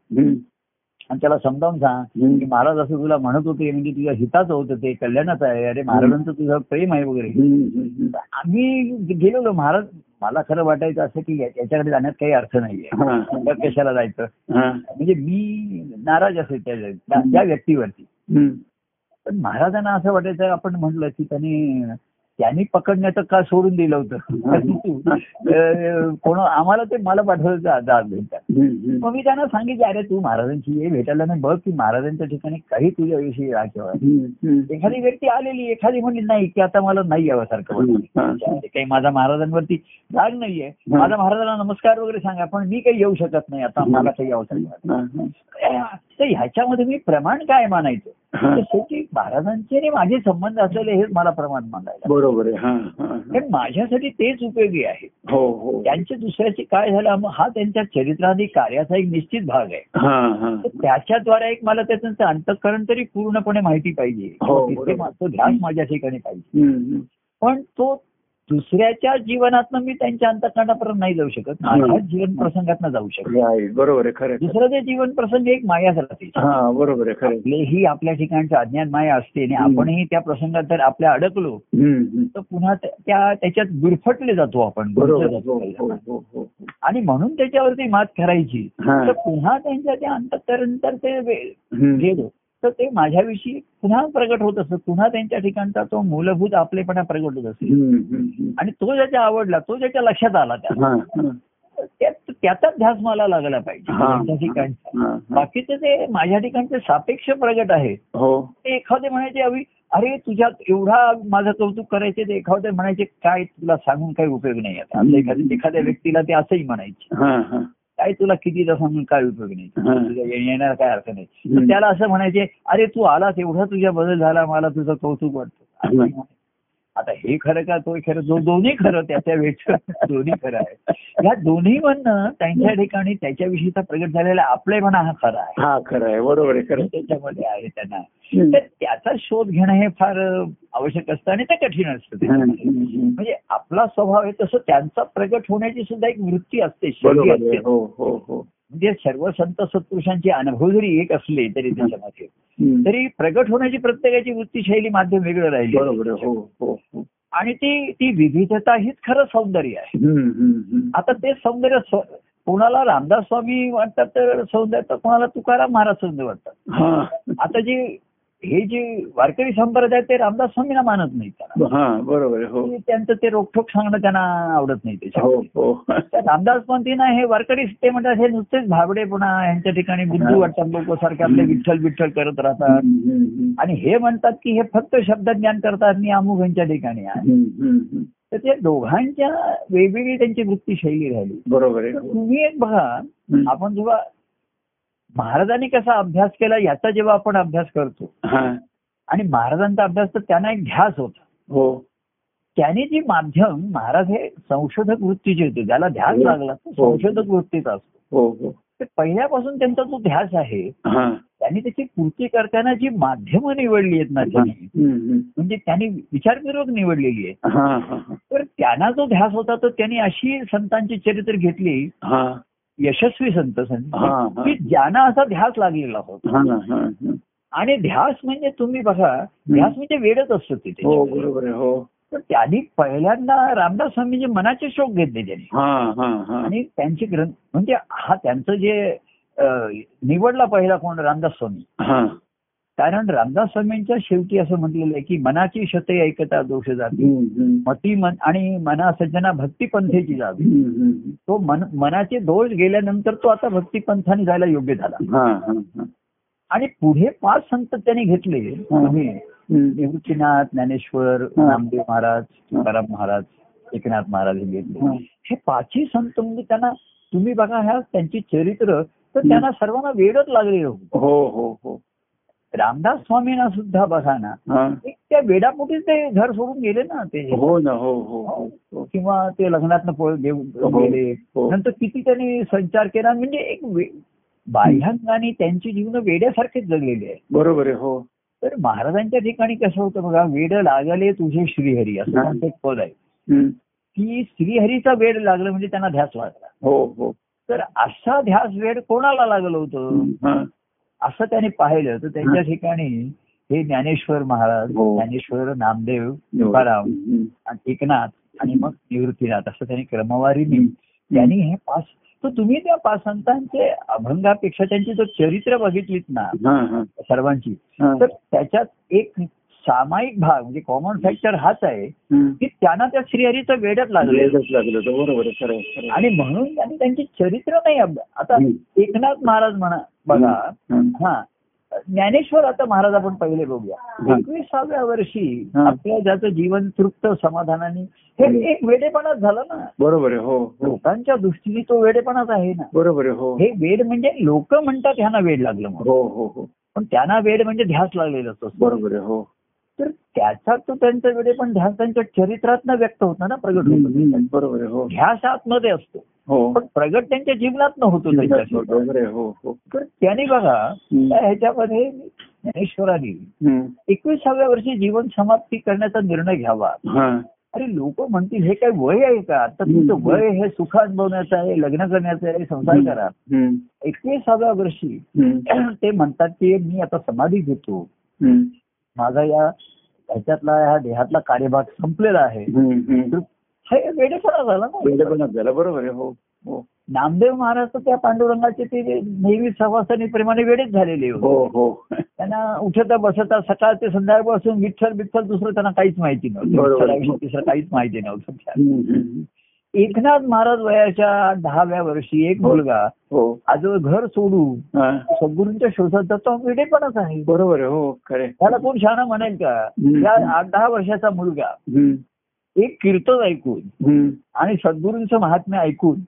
आणि त्याला समजावून सांग. महाराज असं तुला म्हणत होते म्हणजे तुझ्या हिताचं होतं ते कल्याणाचं आहे. अरे महाराजांचं तुझं प्रेम आहे वगैरे. आम्ही गेलेलो. महाराज मला खरं वाटायचं असं की याच्याकडे जाण्यात काही अर्थ नाहीये. कशाला जायचं. म्हणजे मी नाराज असेल त्या व्यक्तीवरती. पण महाराजांना असं वाटायचं आपण म्हटलं की त्यांनी त्यांनी पकडण्याचं का सोडून दिलं होतं कोण आम्हाला ते मला. हम्म. मग मी त्यांना सांगितलं अरे तू महाराजांची ये भेटायला नाही बघ की महाराजांच्या ठिकाणी काही तुझ्याविषयी. हम्म. एखादी व्यक्ती आलेली एखादी म्हणली नाही की आता मला नाही यावंसारखं वाटतं. हा. काही माझा महाराजांवरती राग नाहीये माझा महाराजांना नमस्कार वगैरे सांगा पण मी काही येऊ शकत नाही आता मला काही. हा. हा. तर ह्याच्यामध्ये मी प्रमाण काय मानायचं हा. शेवटी महाराजांचे आणि माझे संबंध असलेले हेच मला प्रमाण मानायला बरोबर आहे. कारण माझ्यासाठी तेच उपयोगी आहे. हो हो. त्यांच्या दुसऱ्याची काय झालं मग हा त्यांच्या चरित्राधी कार्याचा एक निश्चित भाग आहे. त्याच्याद्वारे एक मला त्याचं अंतकरण तरी पूर्णपणे माहिती पाहिजे. हो, ध्यास माझ्या ठिकाणी पाहिजे. पण तो दुसऱ्याच्या जीवनातनं मी त्यांच्या अंतकरणापर्यंत नाही जाऊ शकत माझ्या जीवन प्रसंगातनं जाऊ शकत. बरोबर आहे खरं आहे. दुसऱ्याचे जीवन प्रसंग एक मायाच राहते हा बरोबर आहे खरं. आपलेही आपल्या ठिकाणचं अज्ञान माया असते आणि. आपणही त्या प्रसंगात जर आपल्या अडकलो. तर पुन्हा त्या- त्या त्याच्यात गुरफटले जातो आपण. हो, जातो. हो, हो, हो, हो. आणि म्हणून त्याच्यावरती मात करायची हा. तर पुन्हा त्यांच्या त्या अंतकरण तर ते. गेलो तर ते माझ्याविषयी पुन्हा प्रगट होत असत पुन्हा त्यांच्या ठिकाणचा तो मूलभूत आपलेपणा प्रगट होत. हम्म. आणि तो ज्याच्या आवडला तो ज्याच्या लक्षात आला त्या त्याचाच ध्यास मला लागला पाहिजे. त्यांच्या ठिकाणचा. बाकीचे ते माझ्या ठिकाणचे सापेक्ष प्रगट आहे हो ते एखादे म्हणायचे अवी अरे तुझ्यात एवढा माझं कौतुक करायचे ते एखादे म्हणायचे काय तुला सांगून काही उपयोग नाही आता. एखाद्या एखाद्या व्यक्तीला ते असंही म्हणायचे काय तुला कितीदा सांगून काय उपयोग नाही. तुझ्या ये- येण्याला काय अर्थ नाही त्याला असं म्हणायचे अरे तू आलास एवढा तुझ्या बदल झाला मला तुझं कौतुक वाटतं. आता हे खरं का तो खरं? दो- दोन्ही खरं त्याच्या वेळचं दोन्ही खरं आहे. या दोन्ही म्हणणं त्यांच्या ठिकाणी त्याच्याविषयीचा प्रगट झालेला आपलेपणा हा खरा आहे. हा खरं आहे. बरोबर आहे खरं. त्याच्यामध्ये आहे त्यांना. तर त्याचा शोध घेणं हे फार आवश्यक असतं आणि ते कठीण असतं. म्हणजे आपला स्वभाव आहे तसं त्यांचा प्रगट होण्याची सुद्धा एक वृत्ती असते. असते. हो हो हो. म्हणजे सर्व संत सत्पुरुषांचे अनुभव जरी एक असले तरी त्याच्यामध्ये. तरी प्रगट होण्याची प्रत्येकाची वृत्ती शैली माध्यम वेगळं राहिली. हो हो हो आणि ती ती विविधता हीच खरं सौंदर्य आहे. आता ते सौंदर्य कोणाला रामदास स्वामी वाटतात तर सौंदर्य तर कोणाला तुकाराम महाराज सौंदर्य वाटतात आता जे हे जे वारकरी संप्रदाय ते रामदास स्वामींना मानत नाही त्यांना. हा बरोबर हो. त्यांचं ते रोखोक सांगणं त्यांना आवडत नाही हो त्याच्यामध्ये. हो त्या रामदास पंथीना हे वारकरी ते म्हणतात हे नुसतेच भाबडेपणा यांच्या ठिकाणी बुद्धू वाटतात लोक सारखे आपले विठ्ठल विठ्ठल करत राहतात. आणि हे म्हणतात की हे फक्त शब्दज्ञान करतात आणि अमुक यांच्या ठिकाणी आहे. तर ते दोघांच्या वेगवेगळी त्यांची वृत्ती शैली राहिली. बरोबर हो. तुम्ही एक बघा. आपण जेव्हा महाराजांनी कसा अभ्यास केला याचा जेव्हा आपण अभ्यास करतो हा आणि महाराजांचा अभ्यास तर त्यांना एक ध्यास होता हो त्याने जी माध्यम महाराज हे संशोधक वृत्तीचे होते ज्याला ध्यास हो. लागला तो हो. संशोधक वृत्तीचा असतो हो तर पहिल्यापासून त्यांचा जो ध्यास आहे हा त्यांनी त्याची पूर्ती करताना जी माध्यमं निवडली आहेत ना त्यांनी. म्हणजे त्यांनी विचारपूर्वक निवडलेली आहे. तर त्यांना जो ध्यास होता तो त्यांनी अशी संतांची चरित्र घेतली यशस्वी संत संत. की ज्यांना असा ध्यास लागलेला होता. हा हा हा. आणि ध्यास म्हणजे तुम्ही बघा ध्यास म्हणजे वेळच असतो तिथे हो बरोबर आहे हो. तर त्यांनी पहिल्यांदा रामदास स्वामींचे मनाचे शोक घेतले त्यांनी. हा हा हा. आणि त्यांचे ग्रंथ म्हणजे हा त्यांचं जे निवडला पहिला कोण रामदास स्वामी. कारण रामदास स्वामींच्या शेवटी असं म्हटलेलं आहे की मनाची शते ऐकता दोष जाती. मती मन आणि मना सज्जना भक्ती पंथेची जावी. तो मन मनाचे दोष गेल्यानंतर तो आता भक्ती पंथाने जायला योग्य झाला हा हा हा. आणि पुढे पाच संत त्यांनी घेतले हम्म. निवृत्तीनाथ ज्ञानेश्वर हा. नामदेव महाराज तुकाराम महाराज एकनाथ महाराज हे घेतले हा. हे पाचही संत म्हणजे त्यांना तुम्ही बघा ह्या त्यांची चरित्र तर त्यांना सर्वांना वेळच लागलेलं होतं हो हो हो रामदास स्वामींना सुद्धा बघा ना त्या वेडापोटीच ते घर सोडून गेले ना ते हो ना हो हो हो, हो किंवा ते लग्नात पळ हो. गेले. नंतर किती त्यांनी संचार केला म्हणजे एक बाह्यांगाने त्यांची जीवन वेड्यासारखेच जगलेली आहे बरोबर आहे हो तर महाराजांच्या ठिकाणी कसं होतं बघा वेड लागले तुझे श्रीहरी असं. त्यांचं एक पद आहे. की श्रीहरीचा वेड लागलं म्हणजे त्यांना ध्यास लागला हो हो तर असा ध्यास वेड कोणाला लागलं होतं. असं त्याने पाहिलं तर त्यांच्या ठिकाणी हे ज्ञानेश्वर महाराज हो. ज्ञानेश्वर नामदेव तुकाराम हम्म. आणि एकनाथ आणि मग निवृत्तीनाथ असं त्यांनी क्रमवारीने त्यांनी हे पाच तर तुम्ही त्या पाच संतांचे अभंगापेक्षा त्यांची जर चरित्र बघितलीत ना हा, हा, सर्वांची हा. तर त्याच्यात एक सामायिक भाग म्हणजे कॉमन फॅक्टर हाच आहे. की त्यांना त्या श्रीहरीचं वेडच लागलं. बरोबर. आणि म्हणून त्यांनी त्यांची चरित्र नाही आता. एकनाथ महाराज म्हणा बघा. हा. ज्ञानेश्वर आता महाराज आपण पहिले बघूया. एकविसाव्या वर्षी. आपल्या ज्याचं जीवन तृप्त समाधानाने हे एक वेडेपणाच झालं ना. बरोबर आहे हो हो. लोकांच्या दृष्टीने तो वेडेपणाच आहे ना. बरोबर हो. हे वेड म्हणजे लोक म्हणतात ह्यांना वेड लागलं म्हणून. हो हो हो. पण त्यांना वेड म्हणजे ध्यास लागलेला असतो. बरोबर आहे हो. तर त्याचा तो त्यांचा वेडे पण ध्यास त्यांच्या चरित्रात व्यक्त होतं ना प्रगट होतं. बरोबर आहे हो. ध्यास आतमध्ये असतो. हो. पण प्रगट त्यांच्या जीवनात न होतो त्यांच्या हो तर त्याने बघा ह्याच्यामध्ये ज्ञानेश्वराने. एकविसाव्या वर्षी जीवन समाप्ती करण्याचा निर्णय घ्यावा. अरे लोक म्हणतील हे काय वय आहे का? आता तुमचं. वय हे सुख अनुभवण्याचं आहे लग्न करण्याचं आहे संसार करा. एकविसाव्या वर्षी. ते म्हणतात की मी आता समाधी घेतो. माझा या ह्याच्यातला ह्या देहातला कार्यभाग संपलेला आहे. हा वेडेपणा झाला ना. वेडेपणाच झाला बरोबर आहे हो हो. नामदेव महाराज त्या पांडुरंगाचे ते नेहमी सवासनीप्रमाणे वेळेच झालेले हो हो. त्यांना उठता बसता सकाळ ते संध्याकाळपासून विठ्ठल विठ्ठल दुसरं त्यांना काहीच माहिती नव्हतं. दुसरं काहीच माहिती नव्हतं. एकनाथ महाराज वयाच्या दहाव्या वर्षी एक मुलगा हो. आजोळ घर सोडून हा. सद्गुरूंच्या शोधात जातो. हा वेडेपणाच आहे. बरोबर आहे हो खरे त्याला कोण शहाणा म्हणेल का. त्या आठ दहा वर्षाचा मुलगा एक कीर्तन ऐकून आणि सद्गुरूंचं महात्म्य ऐकून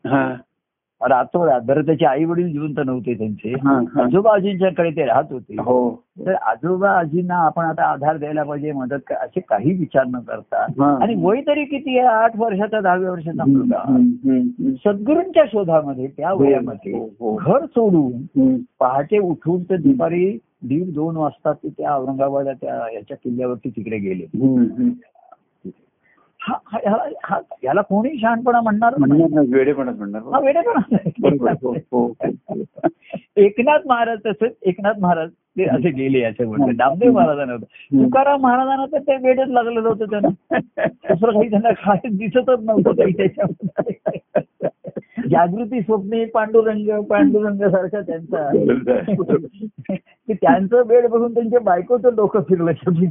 हा रातोरात बरं त्याचे आई वडील जिवंत नव्हते त्यांचे हा, हा. आजोबा आजींच्याकडे ते राहत होते हो तर आजोबा आजींना आपण आता आधार द्यायला पाहिजे मदत असे काही विचार न करता हा. आणि वय तरी किती आहे आठ वर्षाचा दहाव्या वर्षाचा मुलगा. सद्गुरूंच्या शोधामध्ये त्या वयामध्ये हो, हो. घर सोडून. पहाटे उठून ते दुपारी दीड दोन वाजता ते त्या औरंगाबाद त्या याच्या किल्ल्यावरती तिकडे गेले हम्म, हम्म. हा हा- ह्याला हा- याला कोणी शहाणपणा म्हणणार वेडेपणाच म्हणणार. हा वेडेपणा हो, हो, हो. एकनाथ महाराज तसंच एकनाथ महाराज ते असे गेले याच्यामध्ये. नामदेव महाराजांना होतं. तुकाराम महाराजांना तर ते वेडच लागलेलं होतं त्यांना. दुसरं काही त्यांना काय दिसतच नव्हतं काही त्याच्यामध्ये. जागृती स्वप्ने पांडुरंग पांडुरंग सारखा त्यांचा. की त्यांचं बेड बघून त्यांच्या बायकोचं डोकं फिरलं शेवटी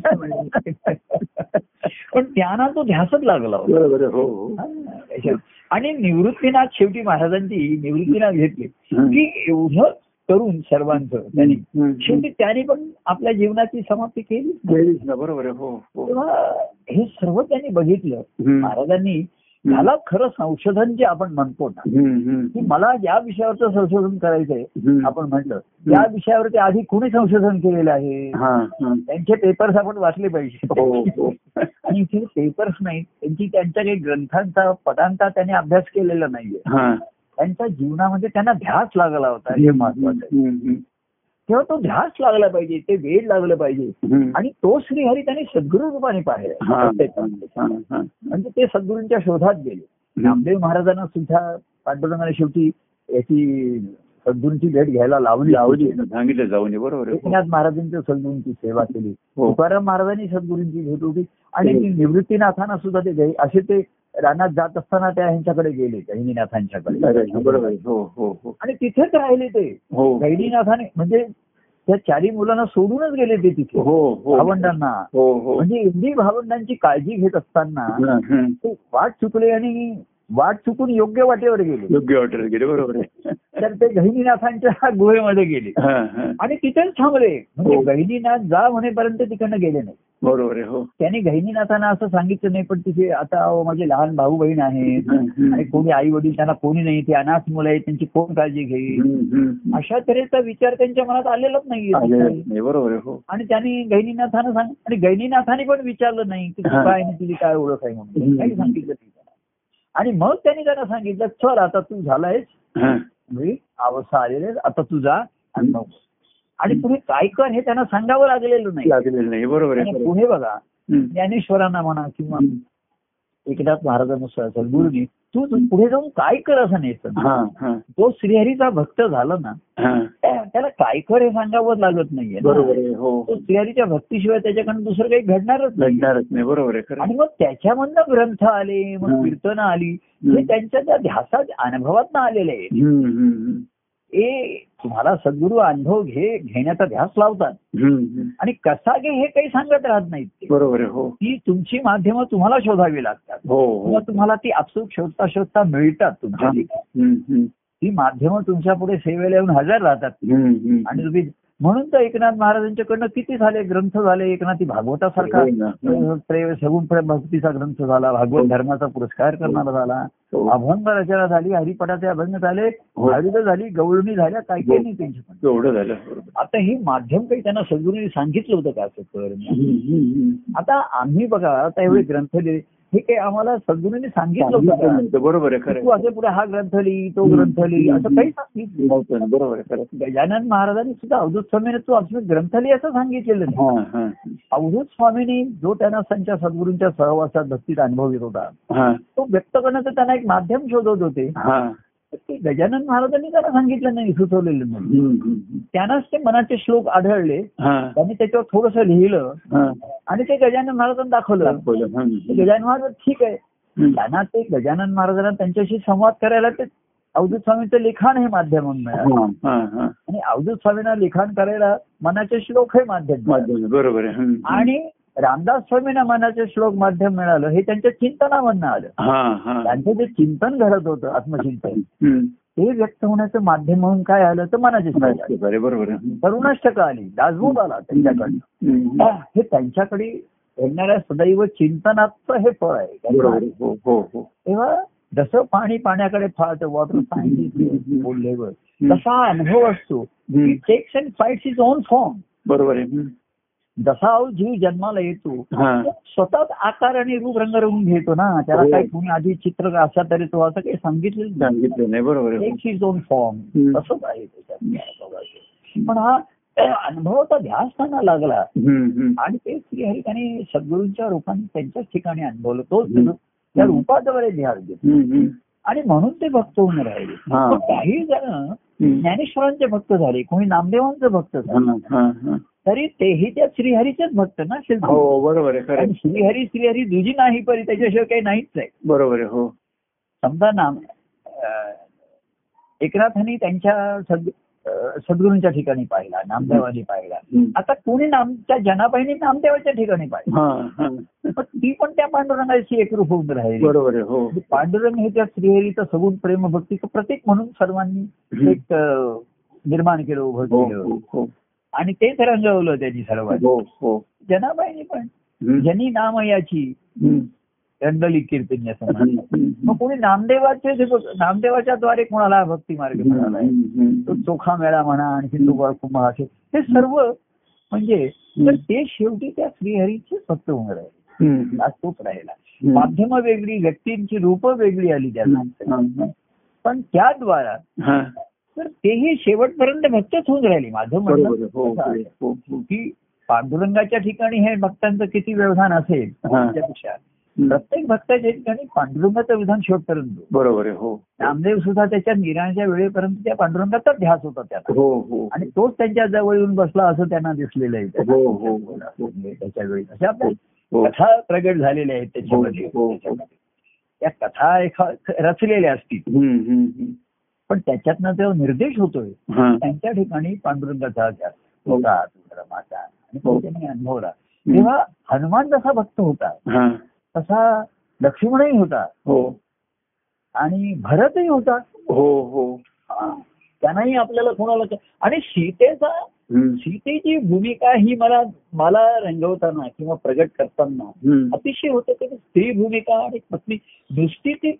पण त्यांना तो ध्यासच लागला हो हो. आणि निवृत्तीनाथ शेवटी महाराजांची निवृत्तीनाथ घेतली. की एवढं करून सर्वांचं त्यांनी. शेवटी त्यांनी पण आपल्या जीवनाची समाप्ती केली. बरोबर हो हो. सर्व त्यांनी बघितलं. महाराजांनी ह्याला खरं संशोधन जे आपण म्हणतो ना. की मला ज्या विषयावरचं संशोधन करायचंय. आपण म्हटलं. त्या विषयावरती आधी कोणी संशोधन केलेलं आहे? हा हा. त्यांचे पेपर्स आपण वाचले हो पाहिजे. हो आणि इथे पेपर्स नाहीत. त्यांची त्यांच्या काही ग्रंथांचा पदांचा त्यांनी अभ्यास केलेला नाहीये. हा. त्यांच्या जीवनामध्ये त्यांना ध्यास लागला होता. हे महत्वाचं. तेव्हा तो ध्यास लागला पाहिजे ते वेळ लागलं पाहिजे. आणि तो श्रीहरी त्यांनी सद्गुरु रूपाने पाहिला. म्हणजे ते सद्गुरूंच्या शोधात गेले नामदेव महाराजांना सुद्धा पांडुरंगाने शेवटी याची सद्गुरूंची भेट घ्यायला लावली लावली सांगितलं जाऊन बरोबर. एकनाथ महाराजांच्या सद्गुरूंची सेवा केली हो. तुकाराम महाराजांनी सद्गुरूंची भेट होती आणि हो. निवृत्तीनाथांना सुद्धा ते असे ते रानात जात असताना त्या ह्यांच्याकडे गेले गहिनीनाथांच्याकडे. हो हो हो. आणि तिथेच राहिले ते. हो. गहिनीनाथाने म्हणजे त्या चारी मुलांना सोडूनच गेले ते तिथे. हो हो. भावंडांना. हो हो. म्हणजे एवढी भावंडांची काळजी घेत असताना. ते वाट चुकले आणि वाट चुकून योग्य वाटेवर गेले योग्य वाटेल गेले बरोबर आहे तर ते गहिनीनाथांच्या गुहेमध्ये गेले. आणि तिथेच थांबले म्हणजे हो. गहिनीनाथ जा म्हणेपर्यंत तिकडनं गेले नाही बरोबर आहे हो त्यांनी गहिनीनाथांना असं सांगितलं नाही पण तिथे आता माझे लहान भाऊ बहीण आहेत हम्म. आणि कोणी आई वडील त्यांना कोणी नाही ते अनाथ मुलं आहेत त्यांची कोण काळजी घेईल. अशा तऱ्हेचा विचार त्यांच्या मनात आलेलाच नाही बरोबर आहे हो आणि त्यांनी गहिनीनाथांना सांग आणि गहिनीनाथांनी पण विचारलं नाही की तू. काय तुझी काय ओळख आहे म्हणून. काही सांगितलं. आणि मग त्यांनी त्यांना सांगितलं चल आता तू झालायस. म्हणजे अवस्था आलेली आता तू जा आणि पुढे काय कर हे त्यांना सांगावं लागलेलं नाही लागलेलं नाही बरोबर आहे. पुढे बघा. ज्ञानेश्वरांना म्हणा किंवा. एकनाथ महाराजांनुसार असेल गुरुनी तू पुढे जाऊन काय कर असं हा हा. तो श्रीहरीचा भक्त झाला ना हा. त्या- त्याला काय कर हे सांगावं लागत नाहीये. बरोबर आहे हो. तो श्रीहरीच्या भक्तीशिवाय त्याच्याकडनं दुसरं काही घडणारच नाही. घडणारच नाही बरोबर आहे आणि मग त्याच्यामधनं ग्रंथ आले मग. कीर्तनं आली हं. त्यांच्या त्या ध्यासात अनुभवात आलेले आहेत हम्म, हम्म, हे तुम्हाला सद्गुरू अनुभव घे घेण्याचा ध्यास लावतात. आणि कसा घे हे काही सांगत राहत नाहीत बरोबर हो. ती तुमची माध्यमं तुम्हाला शोधावी लागतात. हो किंवा हो तुम्हाला ती आपसूक शोधता शोधता मिळतात तुमच्या. ती माध्यमं तुमच्यापुढे सेवेला येऊन हजर राहतात. आणि तुम्ही म्हणून तर एकनाथ महाराजांच्याकडनं किती झाले ग्रंथ झाले एकनाथी भागवतासारखा हो. हो. सगुण प्रेम भक्तीचा ग्रंथ झाला भागवत धर्माचा पुरस्कार करणारा झाला हो. अभंग रचना झाली हरिपटाचे अभंग झाले हो. हरित झाली गवळणी झाल्या काय काही नाही झालं बरोबर आता हे माध्यम काही त्यांना सद्गुरूंनी सांगितलं होतं का असं कर. आता आम्ही बघा आता एवढे ग्रंथ लिहिले हे काही आम्हाला सद्गुरूंनी सांगितलं बरोबर आहे तू असे पुढे हा ग्रंथ लिही तो ग्रंथ लिही असं काही सांगितलं बरोबर आहे गजानन महाराजांनी सुद्धा अवधूत स्वामीने तू आपलं ग्रंथ लिही असं सांगितलेलं नाही. हा हा. अवधूत स्वामींनी जो त्यांना त्यांच्या सद्गुरूंच्या सहवासात भक्तीत अनुभव येत होता हा. तो व्यक्त करण्याचं त्यांना एक माध्यम शोधत होते. ते गजानन महाराजांनी त्यांना सांगितलं नाही सुचवलेलं नाही. त्यांनाच ते मनाचे श्लोक आढळले. त्यांनी त्याच्यावर थोडस लिहिलं. आणि ते गजानन महाराजांना दाखवलं. गजानन महाराज ठीक आहे. त्यांना ते गजानन महाराजांना त्यांच्याशी संवाद करायला ते अवधूत स्वामींचं लिखाण हे माध्यम म्हणून मिळालं. आणि अवधूत स्वामींना लिखाण करायला मनाचे श्लोक हे माध्यम बरोबर. आणि रामदास स्वामींना मनाचे श्लोक माध्यम मिळालं हे त्यांच्या चिंतनामधनं आलं हा हा त्यांचं जे चिंतन घडत होतं आत्मचिंतन. ते व्यक्त होण्याचं माध्यम म्हणून काय आलं तर मनाचे श्लोक आले. दासबोध आला त्यांच्याकडनं. हे त्यांच्याकडे येणाऱ्या सदैव चिंतनाचं हे फळ आहे. हो हो हो तेव्हा जसं पाणी पाण्याकडे फाळतं वॉटर सायन्स बोलल्यावर तसा अनुभव असतो. Texts and fights is own form बरोबर आहे. जसा जीव जन्माला येतो. स्वतःच आकार आणि रूप रंगरवून घेतो ना. त्याला हो. काही कोणी आधी चित्र असा तरी तो असं काही सांगितलेलं सांगितलं नाही. बरोबर इज ओन फॉर्म. तसंच आहे त्याच्यात. पण हा अनुभवाचा ध्यास त्यांना लागला. आणि ते श्रीहरिकाने सद्गुरूंच्या रूपाने त्यांच्याच ठिकाणी अनुभवलं. तो हम्म. त्या रूपाद्वारे ध्यास हम्म. आणि म्हणून ते भक्त होऊन राहिले. काही जण. ज्ञानेश्वरांचे भक्त झाले. कोणी नामदेवांचे भक्त झाले. तरी तेही त्या श्रीहरीचेच भक्त ना शिल्पी हो बरोबर आहे. श्रीहरी श्रीहरी दुजी नाही परी त्याच्याशिवाय काही नाहीच आहे. बरोबर आहे हो. समजा नाम अं, एकनाथांनी त्यांच्या सद सद्गुरूंच्या ठिकाणी पाहिला नामदेवानी पाहिला. आता कोणी नामच्या जनाबाईंनी नामदेवाच्या ठिकाणी पाहिलं. पण ती पण त्या पांडुरंगाशी एकरूप होऊन राहिली. बरोबर आहे हो. पांडुरंग हे त्या श्रीहरीचं सगुण प्रेम भक्तीचं प्रतीक म्हणून सर्वांनी. एक निर्माण केलं उभं हो केलं. हो हो. आणि तेच रंगवलं त्यांनी सर्वांनी हो हो जनाबाईंनी पण हम्म. जनी नाम याची हम्म. रंगली कीर्तनी असं. मग कोणी नामदेवाचे नामदेवाच्या द्वारे कोणाला भक्ती मार्ग मिळालाय तो. चोखा मेळा म्हणा आणखी तो कुंभा असे हे सर्व म्हणजे तर ते शेवटी त्या श्रीहरीचे होऊन राहिले हम्म. आज तोच राहिला. माध्यम वेगळी व्यक्तींची रूप वेगळी आली त्यांना हा, पण त्याद्वारा. तर तेही शेवटपर्यंत भक्तच होऊन राहिली. माझं म्हणणं. हो की पांडुरंगाच्या ठिकाणी हे भक्तांचं किती व्यवधान असेल. त्यापेक्षा. प्रत्येक भक्ताच्या ठिकाणी पांडुरंगाचं विधान शेवटपर्यंत बरोबर आहे. हो. नामदेव सुद्धा त्याच्या निराच्या वेळेपर्यंत त्या पांडुरंगाचाच ध्यास होता त्याला हो हो. आणि तोच त्यांच्या जवळ येऊन बसला असं त्यांना दिसलेलं आहे. हो त्याच्या वेळी. अशा कथा प्रगट झालेल्या आहेत त्याच्यामध्ये. त्या कथा एखा रचलेल्या असतील. पण त्याच्यातनं जो निर्देश होतोय हा. त्यांच्या ठिकाणी पांडुरंगाचा ध्यास होता माता आणि हो. त्यांनी अनुभवला तेव्हा हनुमान जसा भक्त होता हा. तसा लक्ष्मणही होता हो आणि भरतही होता हो हो हा. त्यांनाही आपल्याला कोणाला आणि सीतेचा. सीतेची भूमिका ही मला मला रंगवताना किंवा प्रगट करताना. अतिशय होतं की स्त्री भूमिका आणि पत्नी नुसती ती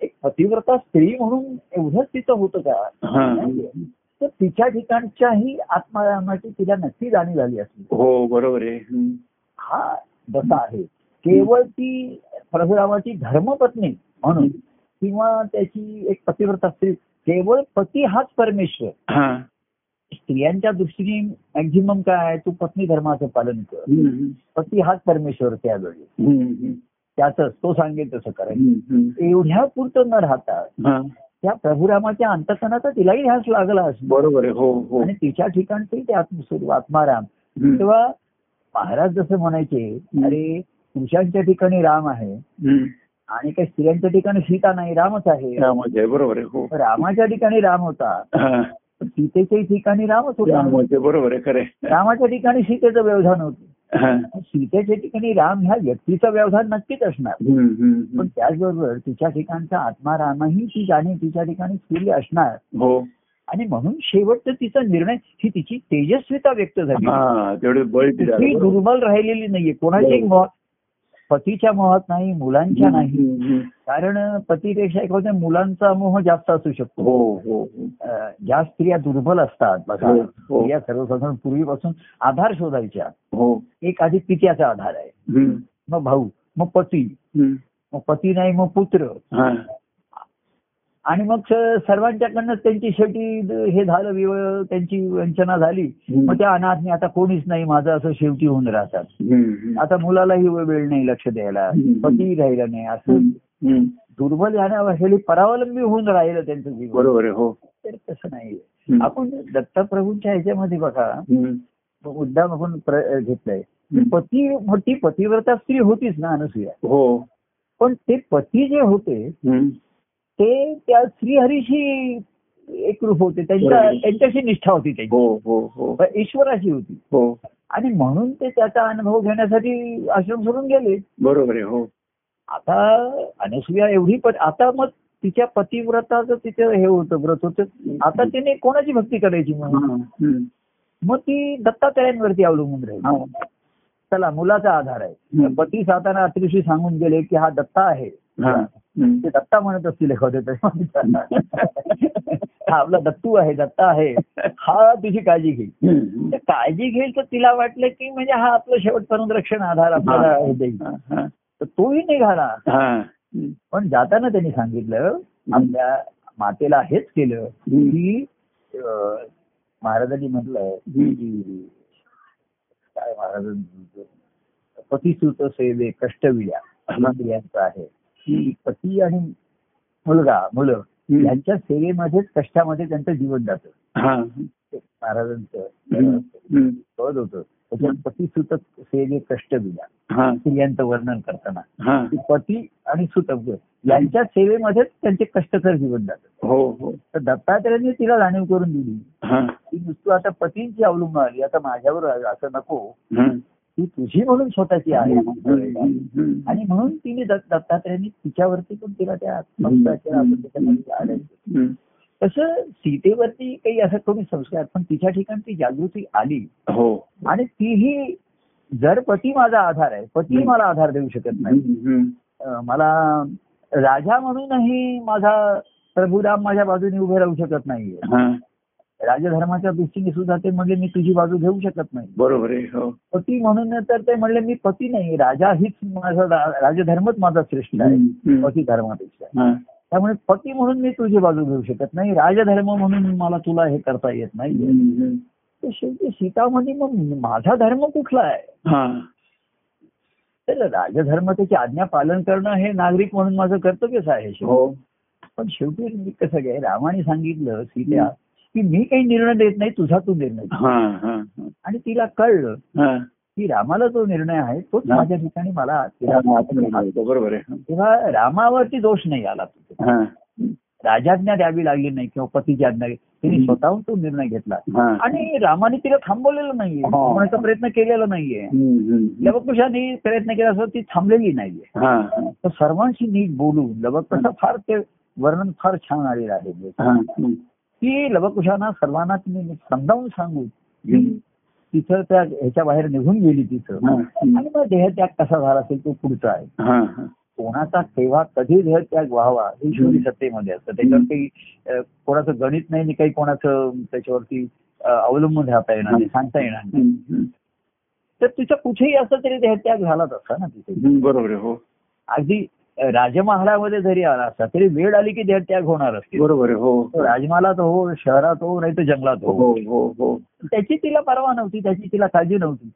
एक पतिव्रता स्त्री म्हणून एवढंच तिचं होतं का. तर तिच्या ठिकाणच्याही आत्मारामाची तिला नक्की जाणीव झाली असली हो बरोबर आहे. हा जसा आहे केवळ ती परशुरामाची धर्मपत्नी म्हणून किंवा त्याची एक पतिव्रता स्त्री केवळ पती हाच परमेश्वर. स्त्रियांच्या दृष्टीने मॅक्झिमम काय आहे तू पत्नी धर्माचं पालन कर. पती हाच परमेश्वर त्यावेळी. त्याच तो सांगेल तसं करायचं. एवढ्या पुरतं न राहता. त्या प्रभुरामाच्या अंतकणाचा तिलाही ध्यास लागला बरोबर आहे हो हो आणि तिच्या ठिकाणचे ते आत्मस्वरूप आत्माराम. तेव्हा महाराज जसं म्हणायचे अरे पुरुषांच्या ठिकाणी राम आहे. आणि काही स्त्रियांच्या ठिकाणी सीता नाही रामच आहे बरोबर आहे हो रामाच्या ठिकाणी राम होता सीतेच्याही ठिकाणी रामच होता बरोबर आहे खरं. रामाच्या ठिकाणी सीतेचं व्यवधान होतं. सीतेच्या ठिकाणी राम ह्या व्यक्तीचं व्यवधान नक्कीच असणार. पण त्याचबरोबर तिच्या ठिकाणचा आत्मा रामही ती जाणीव तिच्या ठिकाणी स्त्री असणार. हो. आणि म्हणून शेवटचं तिचा निर्णय ही तिची तेजस्विता व्यक्त झाली. हा दुर्बल राहिलेली नाहीये. कोणाची. मोह पतीच्या मोहात नाही मुलांच्या नाही. कारण पतीपेक्षा एक होते मुलांचा मोह जास्त असू शकतो हो हो हो. ज्या स्त्रिया दुर्बल असतात बघा. स्त्रिया सर्वसाधारण पूर्वीपासून आधार शोधायच्या हो एक आधी पित्याचा आधार आहे. मग भाऊ मग पती. मग पती नाही मग पुत्र. आणि मग सर्वांच्याकडनं त्यांची शेवटी हे झालं त्यांची वंचना झाली. मग त्या अनाथने आता कोणीच नाही माझं असं शेवटी होऊन राहतात. आता मुलालाही वेळ नाही लक्ष द्यायला. पतीही राहिला नाही असं. दुर्बल जाण्यासाठी परावलंबी होऊन राहिलं त्यांचं जीवन बरोबर हो तर तसं नाही. आपण दत्तप्रभूंच्या ह्याच्यामध्ये बघा. मुद्दाम आपण घेतलंय. पती मोठी पतिव्रता स्त्री होतीच ना अनसुया हो पण ते पती जे होते. ते त्या श्रीहरीशी एकरूप होते. त्यांच्या. त्यांच्याशी निष्ठा होती त्यांची. हो हो हो. ईश्वराशी होती. हो. आणि म्हणून ते त्याचा अनुभव घेण्यासाठी आश्रम सोडून गेले. बरोबर आहे हो. आता अनसुया एवढी पण आता मग तिच्या पतिव्रताचं तिचं हे होतं व्रत होतं आता तिने कोणाची भक्ती करायची हम्म. मग ती दत्तात्रयांवरती अवलंबून राहील. चला मुलाचा आधार आहे. पती साताना अतिशय सांगून गेले की हा दत्ता आहे. ते दत्ता म्हणत असतील एखाद्या हा आपला दत्तू आहे दत्ता आहे. हा तुझी काळजी घेईल काळजी घेईल तर तिला वाटलं की म्हणजे हा आपलं शेवटपर्यंत रक्षण आधार आपल्याला देईल. तर तोही निघाला. पण जाताना त्यांनी सांगितलं आपल्या मातेला हेच केलं की महाराजांनी म्हटलंय की काय महाराजांचं पतिसुत सेवे स्त्रियांचं आहे. की पती आणि मुलगा मुलं. यांच्या सेवेमध्येच कष्टामध्ये त्यांचं जीवन जातं हा. ते महाराजांचं. पद होतं त्याच्यात पतिसुत सेवे कष्टविल्या हा. स्त्रियांचं वर्णन करताना. की पती आणि सुत यांच्या सेवेमध्येच त्यांचे कष्टकर जीवन जातं हो हो तर दत्तात्रयांनी तिला जाणीव करून दिली हा. की नुसतं आता पतींची अवलंबून आली आता माझ्यावर असं नको. ती तुझी म्हणून स्वतःची आहे. आणि म्हणून तिने दत्त- दत्तात्रयांनी तिच्यावरती पण तिला त्या. तसं सीतेवरती काही असं कोणी संस्कार पण तिच्या ठिकाणी ती जागृती आली हो आणि तीही जर पती माझा आधार आहे पती मला आधार देऊ शकत नाही मला राजा म्हणूनही माझा प्रभुराम माझ्या बाजूने उभे राहू शकत नाहीये. राजधर्माच्या दृष्टीने सुद्धा ते म्हणजे मी तुझी बाजू घेऊ शकत नाही बरोबर आहे हो पती म्हणून तर ते म्हणले मी पती नाही राजा हीच माझा राजधर्मच माझा श्रेष्ठ आहे. पती धर्मापेक्षा हा. त्यामुळे पती म्हणून मी तुझी बाजू घेऊ शकत नाही राजधर्म म्हणून मला तुला हे करता येत नाही शेवटी सीतामध्ये मग माझा धर्म कुठला आहे. तर राजधर्म त्याची आज्ञा पालन करणं हे नागरिक म्हणून माझं कर्तव्यच आहे. हो पण शेवटी कसं काय रामाने सांगितलं सीत्या की मी काही निर्णय देत नाही तुझा तू निर्णय. हा हा आणि तिला कळलं. की रामाला जो निर्णय आहे तोच. माझ्या ठिकाणी मला तिला. बरोबर आहे तेव्हा रामावरती दोष नाही आला हा. राजाज्ञा द्यावी लागली नाही किंवा पतीची आज्ञा तिने स्वतःहून तो निर्णय घेतला. आणि रामाने तिला थांबवलेलं नाहीये. थांबवण्याचा प्रयत्न केलेला नाहीये. लवकुशाने प्रयत्न केला असं ती थांबलेली नाहीये. तर सर्वांशी नीट बोलून लवक कसं फार ते वर्णन फार छान आलेलं आहे. की लवकुशांना सर्वांना तिने समजावून सांगून. की तिथं त्या ह्याच्या बाहेर निघून गेली तिथं. आणि मग देहत्याग कसा झाला असेल तो पुढचा आहे. कोणाचा केव्हा कधी देहत्याग व्हावा हे ईश्वरी सत्तेमध्ये असतं. त्याच्यावर काही कोणाचं गणित नाही काही कोणाचं त्याच्यावरती अवलंबून राहता येणार नाही सांगता येणार नाही. तर तिचा कुठेही असं तरी देहत्याग झालाच असता ना तिथे. बरोबर आहे हो. अगदी राजमहालामध्ये जरी आला असता तरी वेळ आली की देहत्याग होणार असते बरोबर हो. तो राजमहालात हो शहरात हो नाही तर जंगलात हो. हो हो हो. त्याची तिला परवा नव्हती त्याची तिला काळजी नव्हती.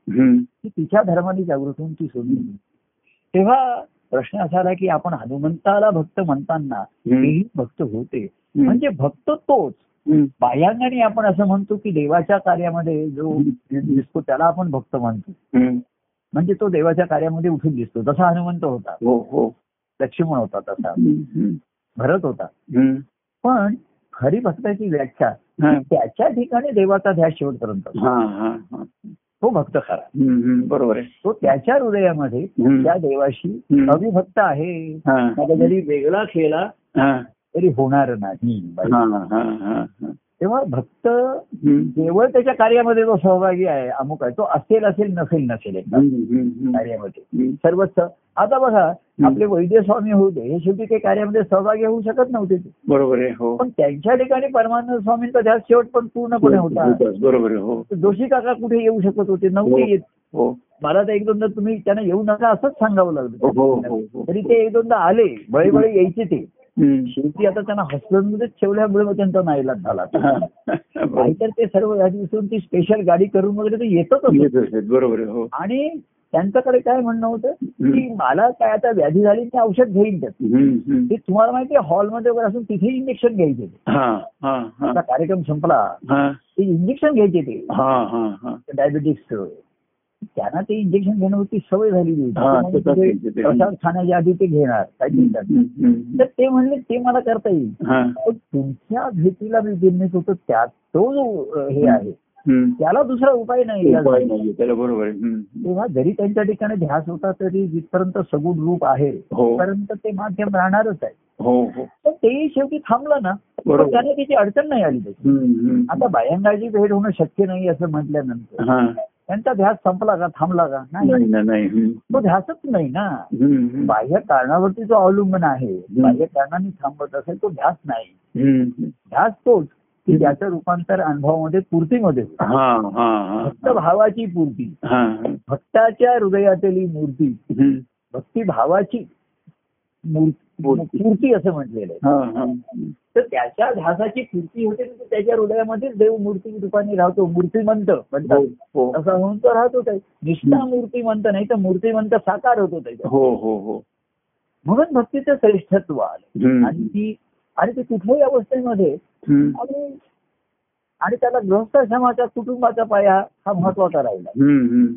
की तिच्या धर्माने जागृत होऊन ती सोडली. तेव्हा प्रश्न असा आला की आपण हनुमंताला भक्त म्हणताना. तेही भक्त होते. म्हणजे भक्त तोच. बाह्यांगाने आपण असं म्हणतो की देवाच्या कार्यामध्ये जो दिसतो त्याला आपण भक्त म्हणतो. म्हणजे तो देवाच्या कार्यामध्ये उठून दिसतो. तसा हनुमंत होता. हो हो. लक्ष्मण होता तसा. भरत होता. पण खरी भक्ताची व्याख्या. त्याच्या ठिकाणी देवाचा ध्यास शेवटपर्यंत. तो भक्त खरा. बरोबर आहे तो त्याच्या हृदयामध्ये. त्या देवाशी. अविभक्त आहे. आता जरी वेगळा हा. तरी होणार नाही. तेव्हा भक्त. केवळ त्याच्या कार्यामध्ये जो सहभागी आहे अमुक आहे तो असेल असेल नसेल नसेल. कार्यामध्ये. सर्वच आता बघा आपले वैद्य स्वामी होते हे शेवटी काही कार्यामध्ये सहभागी होऊ शकत नव्हते ते. बरोबर आहे हो पण त्यांच्या ठिकाणी परमानंद स्वामींचा ध्यास शेवट पण पूर्णपणे होता. बरोबर हो जोशी काका कुठे येऊ शकत होते नव्हते येत हो मला तर एक दोनदा तुम्ही त्यांना येऊ नका असंच सांगावं हो, हो, लागलं हो. तरी ते एक दोनदा आले बळे बळे यायचे ते. शेवटी आता त्यांना हॉस्पिटलमध्येच ठेवल्यामुळे मग त्यांचा नाईलाज झाला. नाहीतर ते सर्व दिवसून ती स्पेशल गाडी करून वगैरे ते येतच. बरोबर हो. आणि त्यांच्याकडे काय म्हणणं होतं की. मला काय आता व्याधी झाली मी औषध घेईन त्यात. ते तुम्हाला माहिती हॉलमध्ये वगैरे असून तिथे इंजेक्शन घ्यायचे ते. कार्यक्रम संपला. ते इंजेक्शन घ्यायचे ते. डायबिटिक्स त्यांना ते इंजेक्शन घेण्यावरती सवय झालेली होती ते ते. खाण्याच्या आधी ते घेणार काय. तर ते म्हणले ते मला करता येईल हा पण तुमच्या भेटीला मी बिझनेस होतो त्यात तो जो हे आहे. त्याला दुसरा उपाय नाही बरोबर. तेव्हा जरी त्यांच्या ठिकाणी ध्यास होता तरी जिथपर्यंत सगुण रूप आहे हो. तिथपर्यंत ते माध्यम राहणारच आहे हो हो पण तेही शेवटी थांबलं ना त्याने त्याची अडचण नाही आली त्याची. आता बायांगाची भेट होणं शक्य नाही असं म्हटल्यानंतर त्यांचा ध्यास संपला का थांबला का नाही. तो ध्यासच नाही ना. बाह्य कारणावरती जो अवलंबन आहे बाह्य कारणाने थांबत असेल तो ध्यास नाही. ध्यास तोच की त्याचं रूपांतर अनुभवामध्ये पूर्तीमध्ये. हा हा हा भक्त भावाची पूर्ती भक्ताच्या हृदयातली मूर्ती हम्म. भक्ती भावाची मूर्ती मूर्ती. पूर्ती असं म्हटलेलं आहे. हा हा. तर त्याच्या ध्यासाची पूर्ती होते त्याच्या हृदयामध्येच देव मूर्ती रूपाने राहतो. मूर्तिमंत हो म्हणतात. हो असा म्हणून तो राहतो निष्ठा मूर्तिमंत नाही तर मूर्तिमंत साकार होतो त्याच्या हो हो हो. म्हणून भक्तीचं श्रेष्ठत्व आलं. आणि ती आणि ती कुठल्याही अवस्थेमध्ये. आणि त्याला गृहस्थाश्रमाच्या कुटुंबाचा पाया हा महत्त्वाचा राहिला.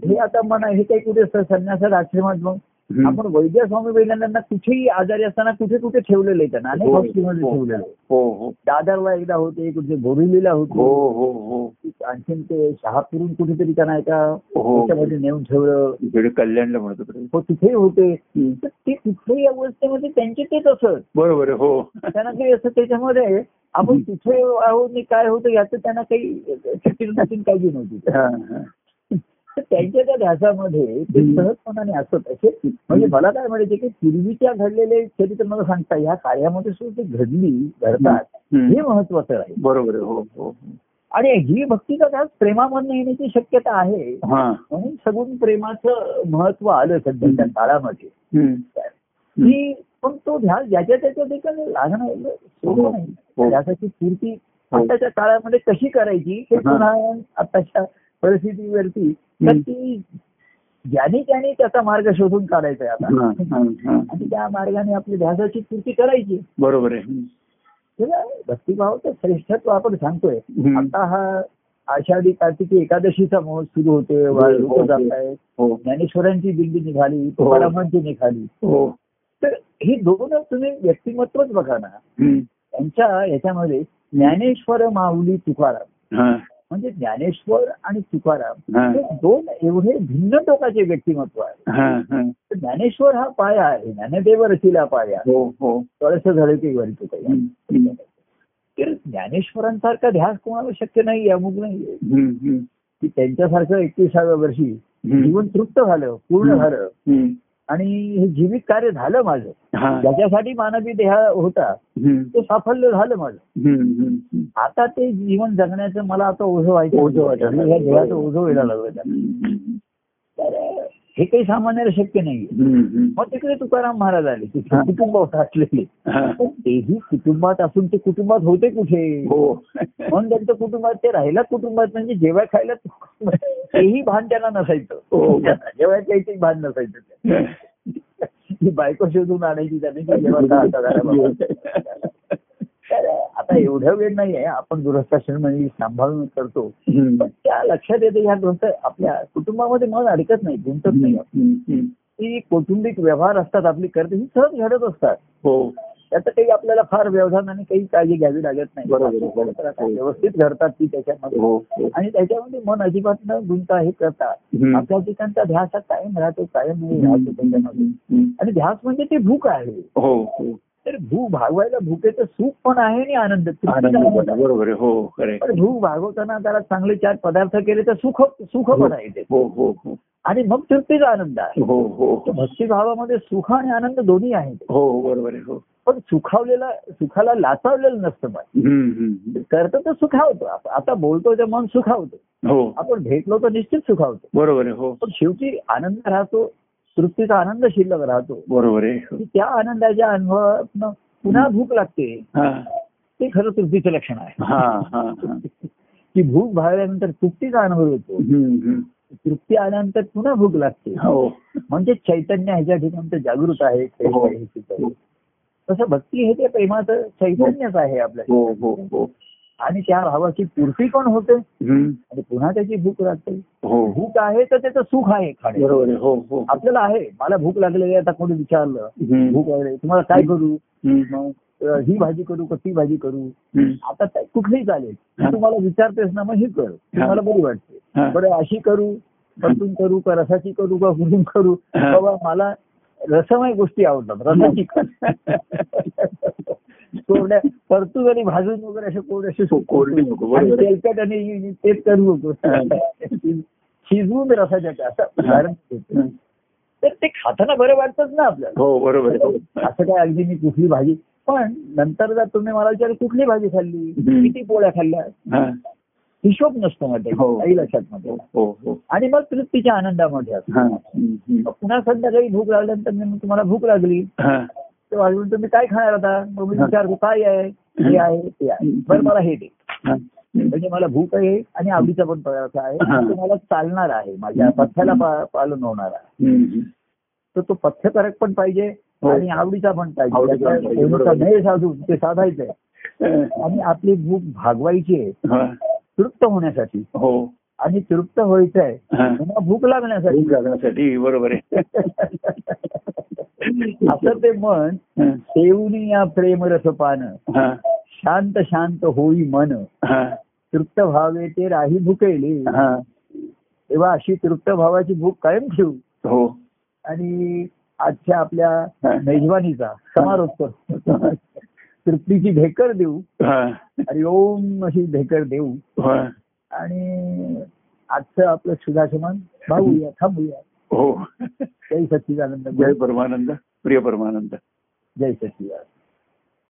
हे आता म्हणा हे काही कुठे संन्यासात आश्रमात मग. आपण वैद्य स्वामी वैद्यांना कुठेही आजारी असताना कुठे कुठे ठेवलेले आहे त्यांना. अनेक हो, हॉस्पिटलमध्ये हो. ठेवलेले आहे. हो दादरला एकदा होते कुठे बोरिवलीला होते. हो हो आणखीन ते शहापुरून कुठेतरी त्यांना एका त्याच्यामध्ये नेऊन ठेवलं. कल्याणला म्हणतो. हो तिथेही होते. ते कुठल्याही अवस्थेमध्ये त्यांचे तेच असत. बरोबर हो. त्यांना काही असं त्याच्यामध्ये आपण तिथे आहोत काय होतं याचं त्यांना काही काळजी नव्हती. तर त्यांच्या त्या ध्यासामध्ये ते. सहजपणाने असत. असे म्हणजे मला काय म्हणायचे की पूर्वीच्या घडलेले चरित्र मला सांगता या कार्यामध्ये सुद्धा ते घडली घडतात. हे महत्वाचं आहे बरोबर हो हो. आणि ही भक्तीचा ध्यास प्रेमामधनं येण्याची शक्यता आहे. हा. म्हणून सगुण प्रेमाचं महत्त्व आलं सध्याच्या काळामध्ये. की पण तो ध्यास ज्याच्या त्याच्या ठिकाणी लागणं सोपं हो. नाही. ध्यासाची पूर्ती आताच्या काळामध्ये कशी करायची हे हा. पुन्हा आताच्या परिस्थितीवरती तर. ती ज्याने त्याने त्याचा मार्ग शोधून काढायचा आहे हा, आता. हा, हा. आणि त्या मार्गाने आपली ध्यासाची पूर्ती करायची. बरोबर आहे. भक्तिभावाचं श्रेष्ठत्व आपण सांगतोय. आता हा आषाढी कार्तिकी एकादशीचा महोत्सव सुरू होतोय हो, लोक हो. जात आहेत हो. ज्ञानेश्वरांची दिंडी निघाली तुकारामांची निघाली. हो. तर ही दोन तुम्ही व्यक्तिमत्वच बघा ना. त्यांच्या याच्यामध्ये ज्ञानेश्वर माऊली तुकाराम. हा, म्हणजे ज्ञानेश्वर आणि तुकाराम हा. दोन एवढे भिन्न टोकाचे व्यक्तिमत्व आहे ज्ञानेश्वर हा पाया आहे ज्ञानदेव रचिला पाया हो हो कळस वरती काही हम्म. हम्म. तर ज्ञानेश्वरांसारखा ध्यास कोणाला शक्य नाही अमुक नाही की त्यांच्यासारखं एकविसाव्या वर्षी जीवन तृप्त झालं पूर्ण. झालं. आणि हे जीवित कार्य झालं माझं. ज्याच्यासाठी मानवी देह होता ते साफल्य झालं माझं. आता ते जीवन जगण्याचं मला आता ओझं व्हायचं. ओझं देहाचं ओझं व्हायला लागलं तर हे काही सामान्याला शक्य नाहीये. मग तिकडे तुकाराम महाराज आले. तिथे कुटुंब असलेले. पण तेही कुटुंबात असून ते कुटुंबात होते कुठे? हो. म्हणून त्यांचं कुटुंबात ते राहिला कुटुंबात म्हणजे जेव्हा खायला तेही भान त्यांना नसायचं. हो. जेव्हा यायचंही भान नसायचं. ती बायको शोधून आणायची त्यांनी जेव्हा आता एवढं वेळ नाहीये आपण दुरस्थाश्रम म्हणजे सांभाळून करतो. पण त्या लक्षात येते ह्या ग्रंथ आपल्या कुटुंबामध्ये मन अडकत नाही गुंतत नाही. ती कौटुंबिक व्यवहार असतात आपली करते ही सहज घडत असतात. हो. त्याचं काही आपल्याला फार व्यवधान आणि काही काळजी घ्यावी लागत नाही. आता व्यवस्थित घडतात ती त्याच्यामध्ये. हो हो. आणि त्याच्यामध्ये मन अजिबात न गुंता हे करतात. आपल्या ठिकाणचा ध्यास हा कायम राहतो कायम नाही राहतो त्याच्यामध्ये. आणि ध्यास म्हणजे ते भूक आहे. हो हो. तर भूक भागवायला भूकेचं सुख पण आहे आणि आनंद. बरोबर हो भूक भागवताना त्याला चांगले चार पदार्थ केले तर सुख सुख पण आहे ते. हो हो हो. आणि मग तृप्तीचा आनंद आहे. हो हो. भक्तिभावामध्ये सुख आणि आनंद दोन्ही आहेत. हो बरोबर हो. पण सुखावलेला सुखाला लाचावलेलं नसतं हम्म. करतो तर सुखावतो आता बोलतो तर मन सुखावतो हो. आपण भेटलो तर निश्चित सुखावतो बरोबर हो. पण शेवटी आनंद राहतो तृप्तीचा आनंद शिल्लक राहतो. बरोबर आहे. त्या आनंदाच्या अनुभवातनं पुन्हा भूक लागते. हा. ते खरं तृप्तीचं लक्षण आहे. हा हा हा. की भूक भागल्यानंतर तृप्तीचा अनुभव येतो. तृप्ती आल्यानंतर पुन्हा भूक लागते. हो. म्हणजे चैतन्य ह्याच्या ठिकाणी जागृत आहे हो. तसं भक्ती हे ते प्रेमाचं चैतन्यच आहे आपल्या हो. आणि त्या भावाची पूर्ती पण होते. आणि पुन्हा त्याची भूक लागते. हो. भूक आहे तर त्याचं सुख आहे खाणे. हो हो. आपल्याला आहे. मला भूक लागलेली आहे आता कोणी विचारलं. भूक वगैरे तुम्हाला काय करू? ही भाजी करू का ती भाजी करू. आता कुठलीही चालेल. तू मला विचारतेस ना मग ही कर. ती. मला बरी वाटते. बरं अशी करू परतून करू का रसाची करू का कुठून करू. बाबा मला रसमय गोष्टी आवडतात. रसाची कर. कोरड्या परतून आणि भाजून वगैरे असे कोरडे असे कोरडी नको, बरोबर आणि आहे. तेलकट आणि तेच करू नको शिजवून रसाच्या असं उदाहरण. तर ते खाताना बरं वाटतच ना आपल्याला हो बरोबर हो. असं काय अगदी मी कुठली भाजी पण नंतर जर तुम्ही मला विचार कुठली भाजी खाल्ली. किती पोळ्या खाल्ल्या हा. हिशोब नसतो मध्ये हो. काही लक्षात मध्ये हो हो आणि मग तृप्तीच्या आनंदामध्ये असतो हा. पुन्हा संध्याकाळी भूक लागल्यानंतर मी तुम्हाला भूक लागली हा. तर वाजवून तुम्ही काय खाणार आता? मग मी. विचारतो काय आहे? हे आहे ते आहे. बरं मला हे दे. म्हणजे मला भूक आहे आणि आवडीचा पण पदार्थ आहे. तो मला चालणार आहे. माझ्या पथ्याला पालन होणार आहे. तर तो पथ्यकारक पण पाहिजे हो. आणि आवडीचा पण पाहिजे. साधून ते साधायचंय. आणि आपली भूक भागवायची आहे. तृप्त होण्यासाठी. हो. आणि तृप्त व्हायचंय हा. पुन्हा भूक लागण्यासाठी भूक लागण्यासाठी बरोबर आहे असं ते मन. सेवनी या प्रेम रसपान हा. शांत शांत होई मन. तृप्त भावे ते राही भुकेले. तेव्हा अशी तृप्त भावाची भूक कायम ठेवू हो आणि आजच्या आपल्या. मेजवानीचा समारोप करतो तृप्तीची ढेकर देऊ. आणि ओम अशी ढेकर देऊ. आणि आजचं आपलं सुधाशमान भाऊया थांबूया. हो. जय सच्चिदानंद. जय परमानंद प्रिय परमानंद. जय सच्चिदानंद.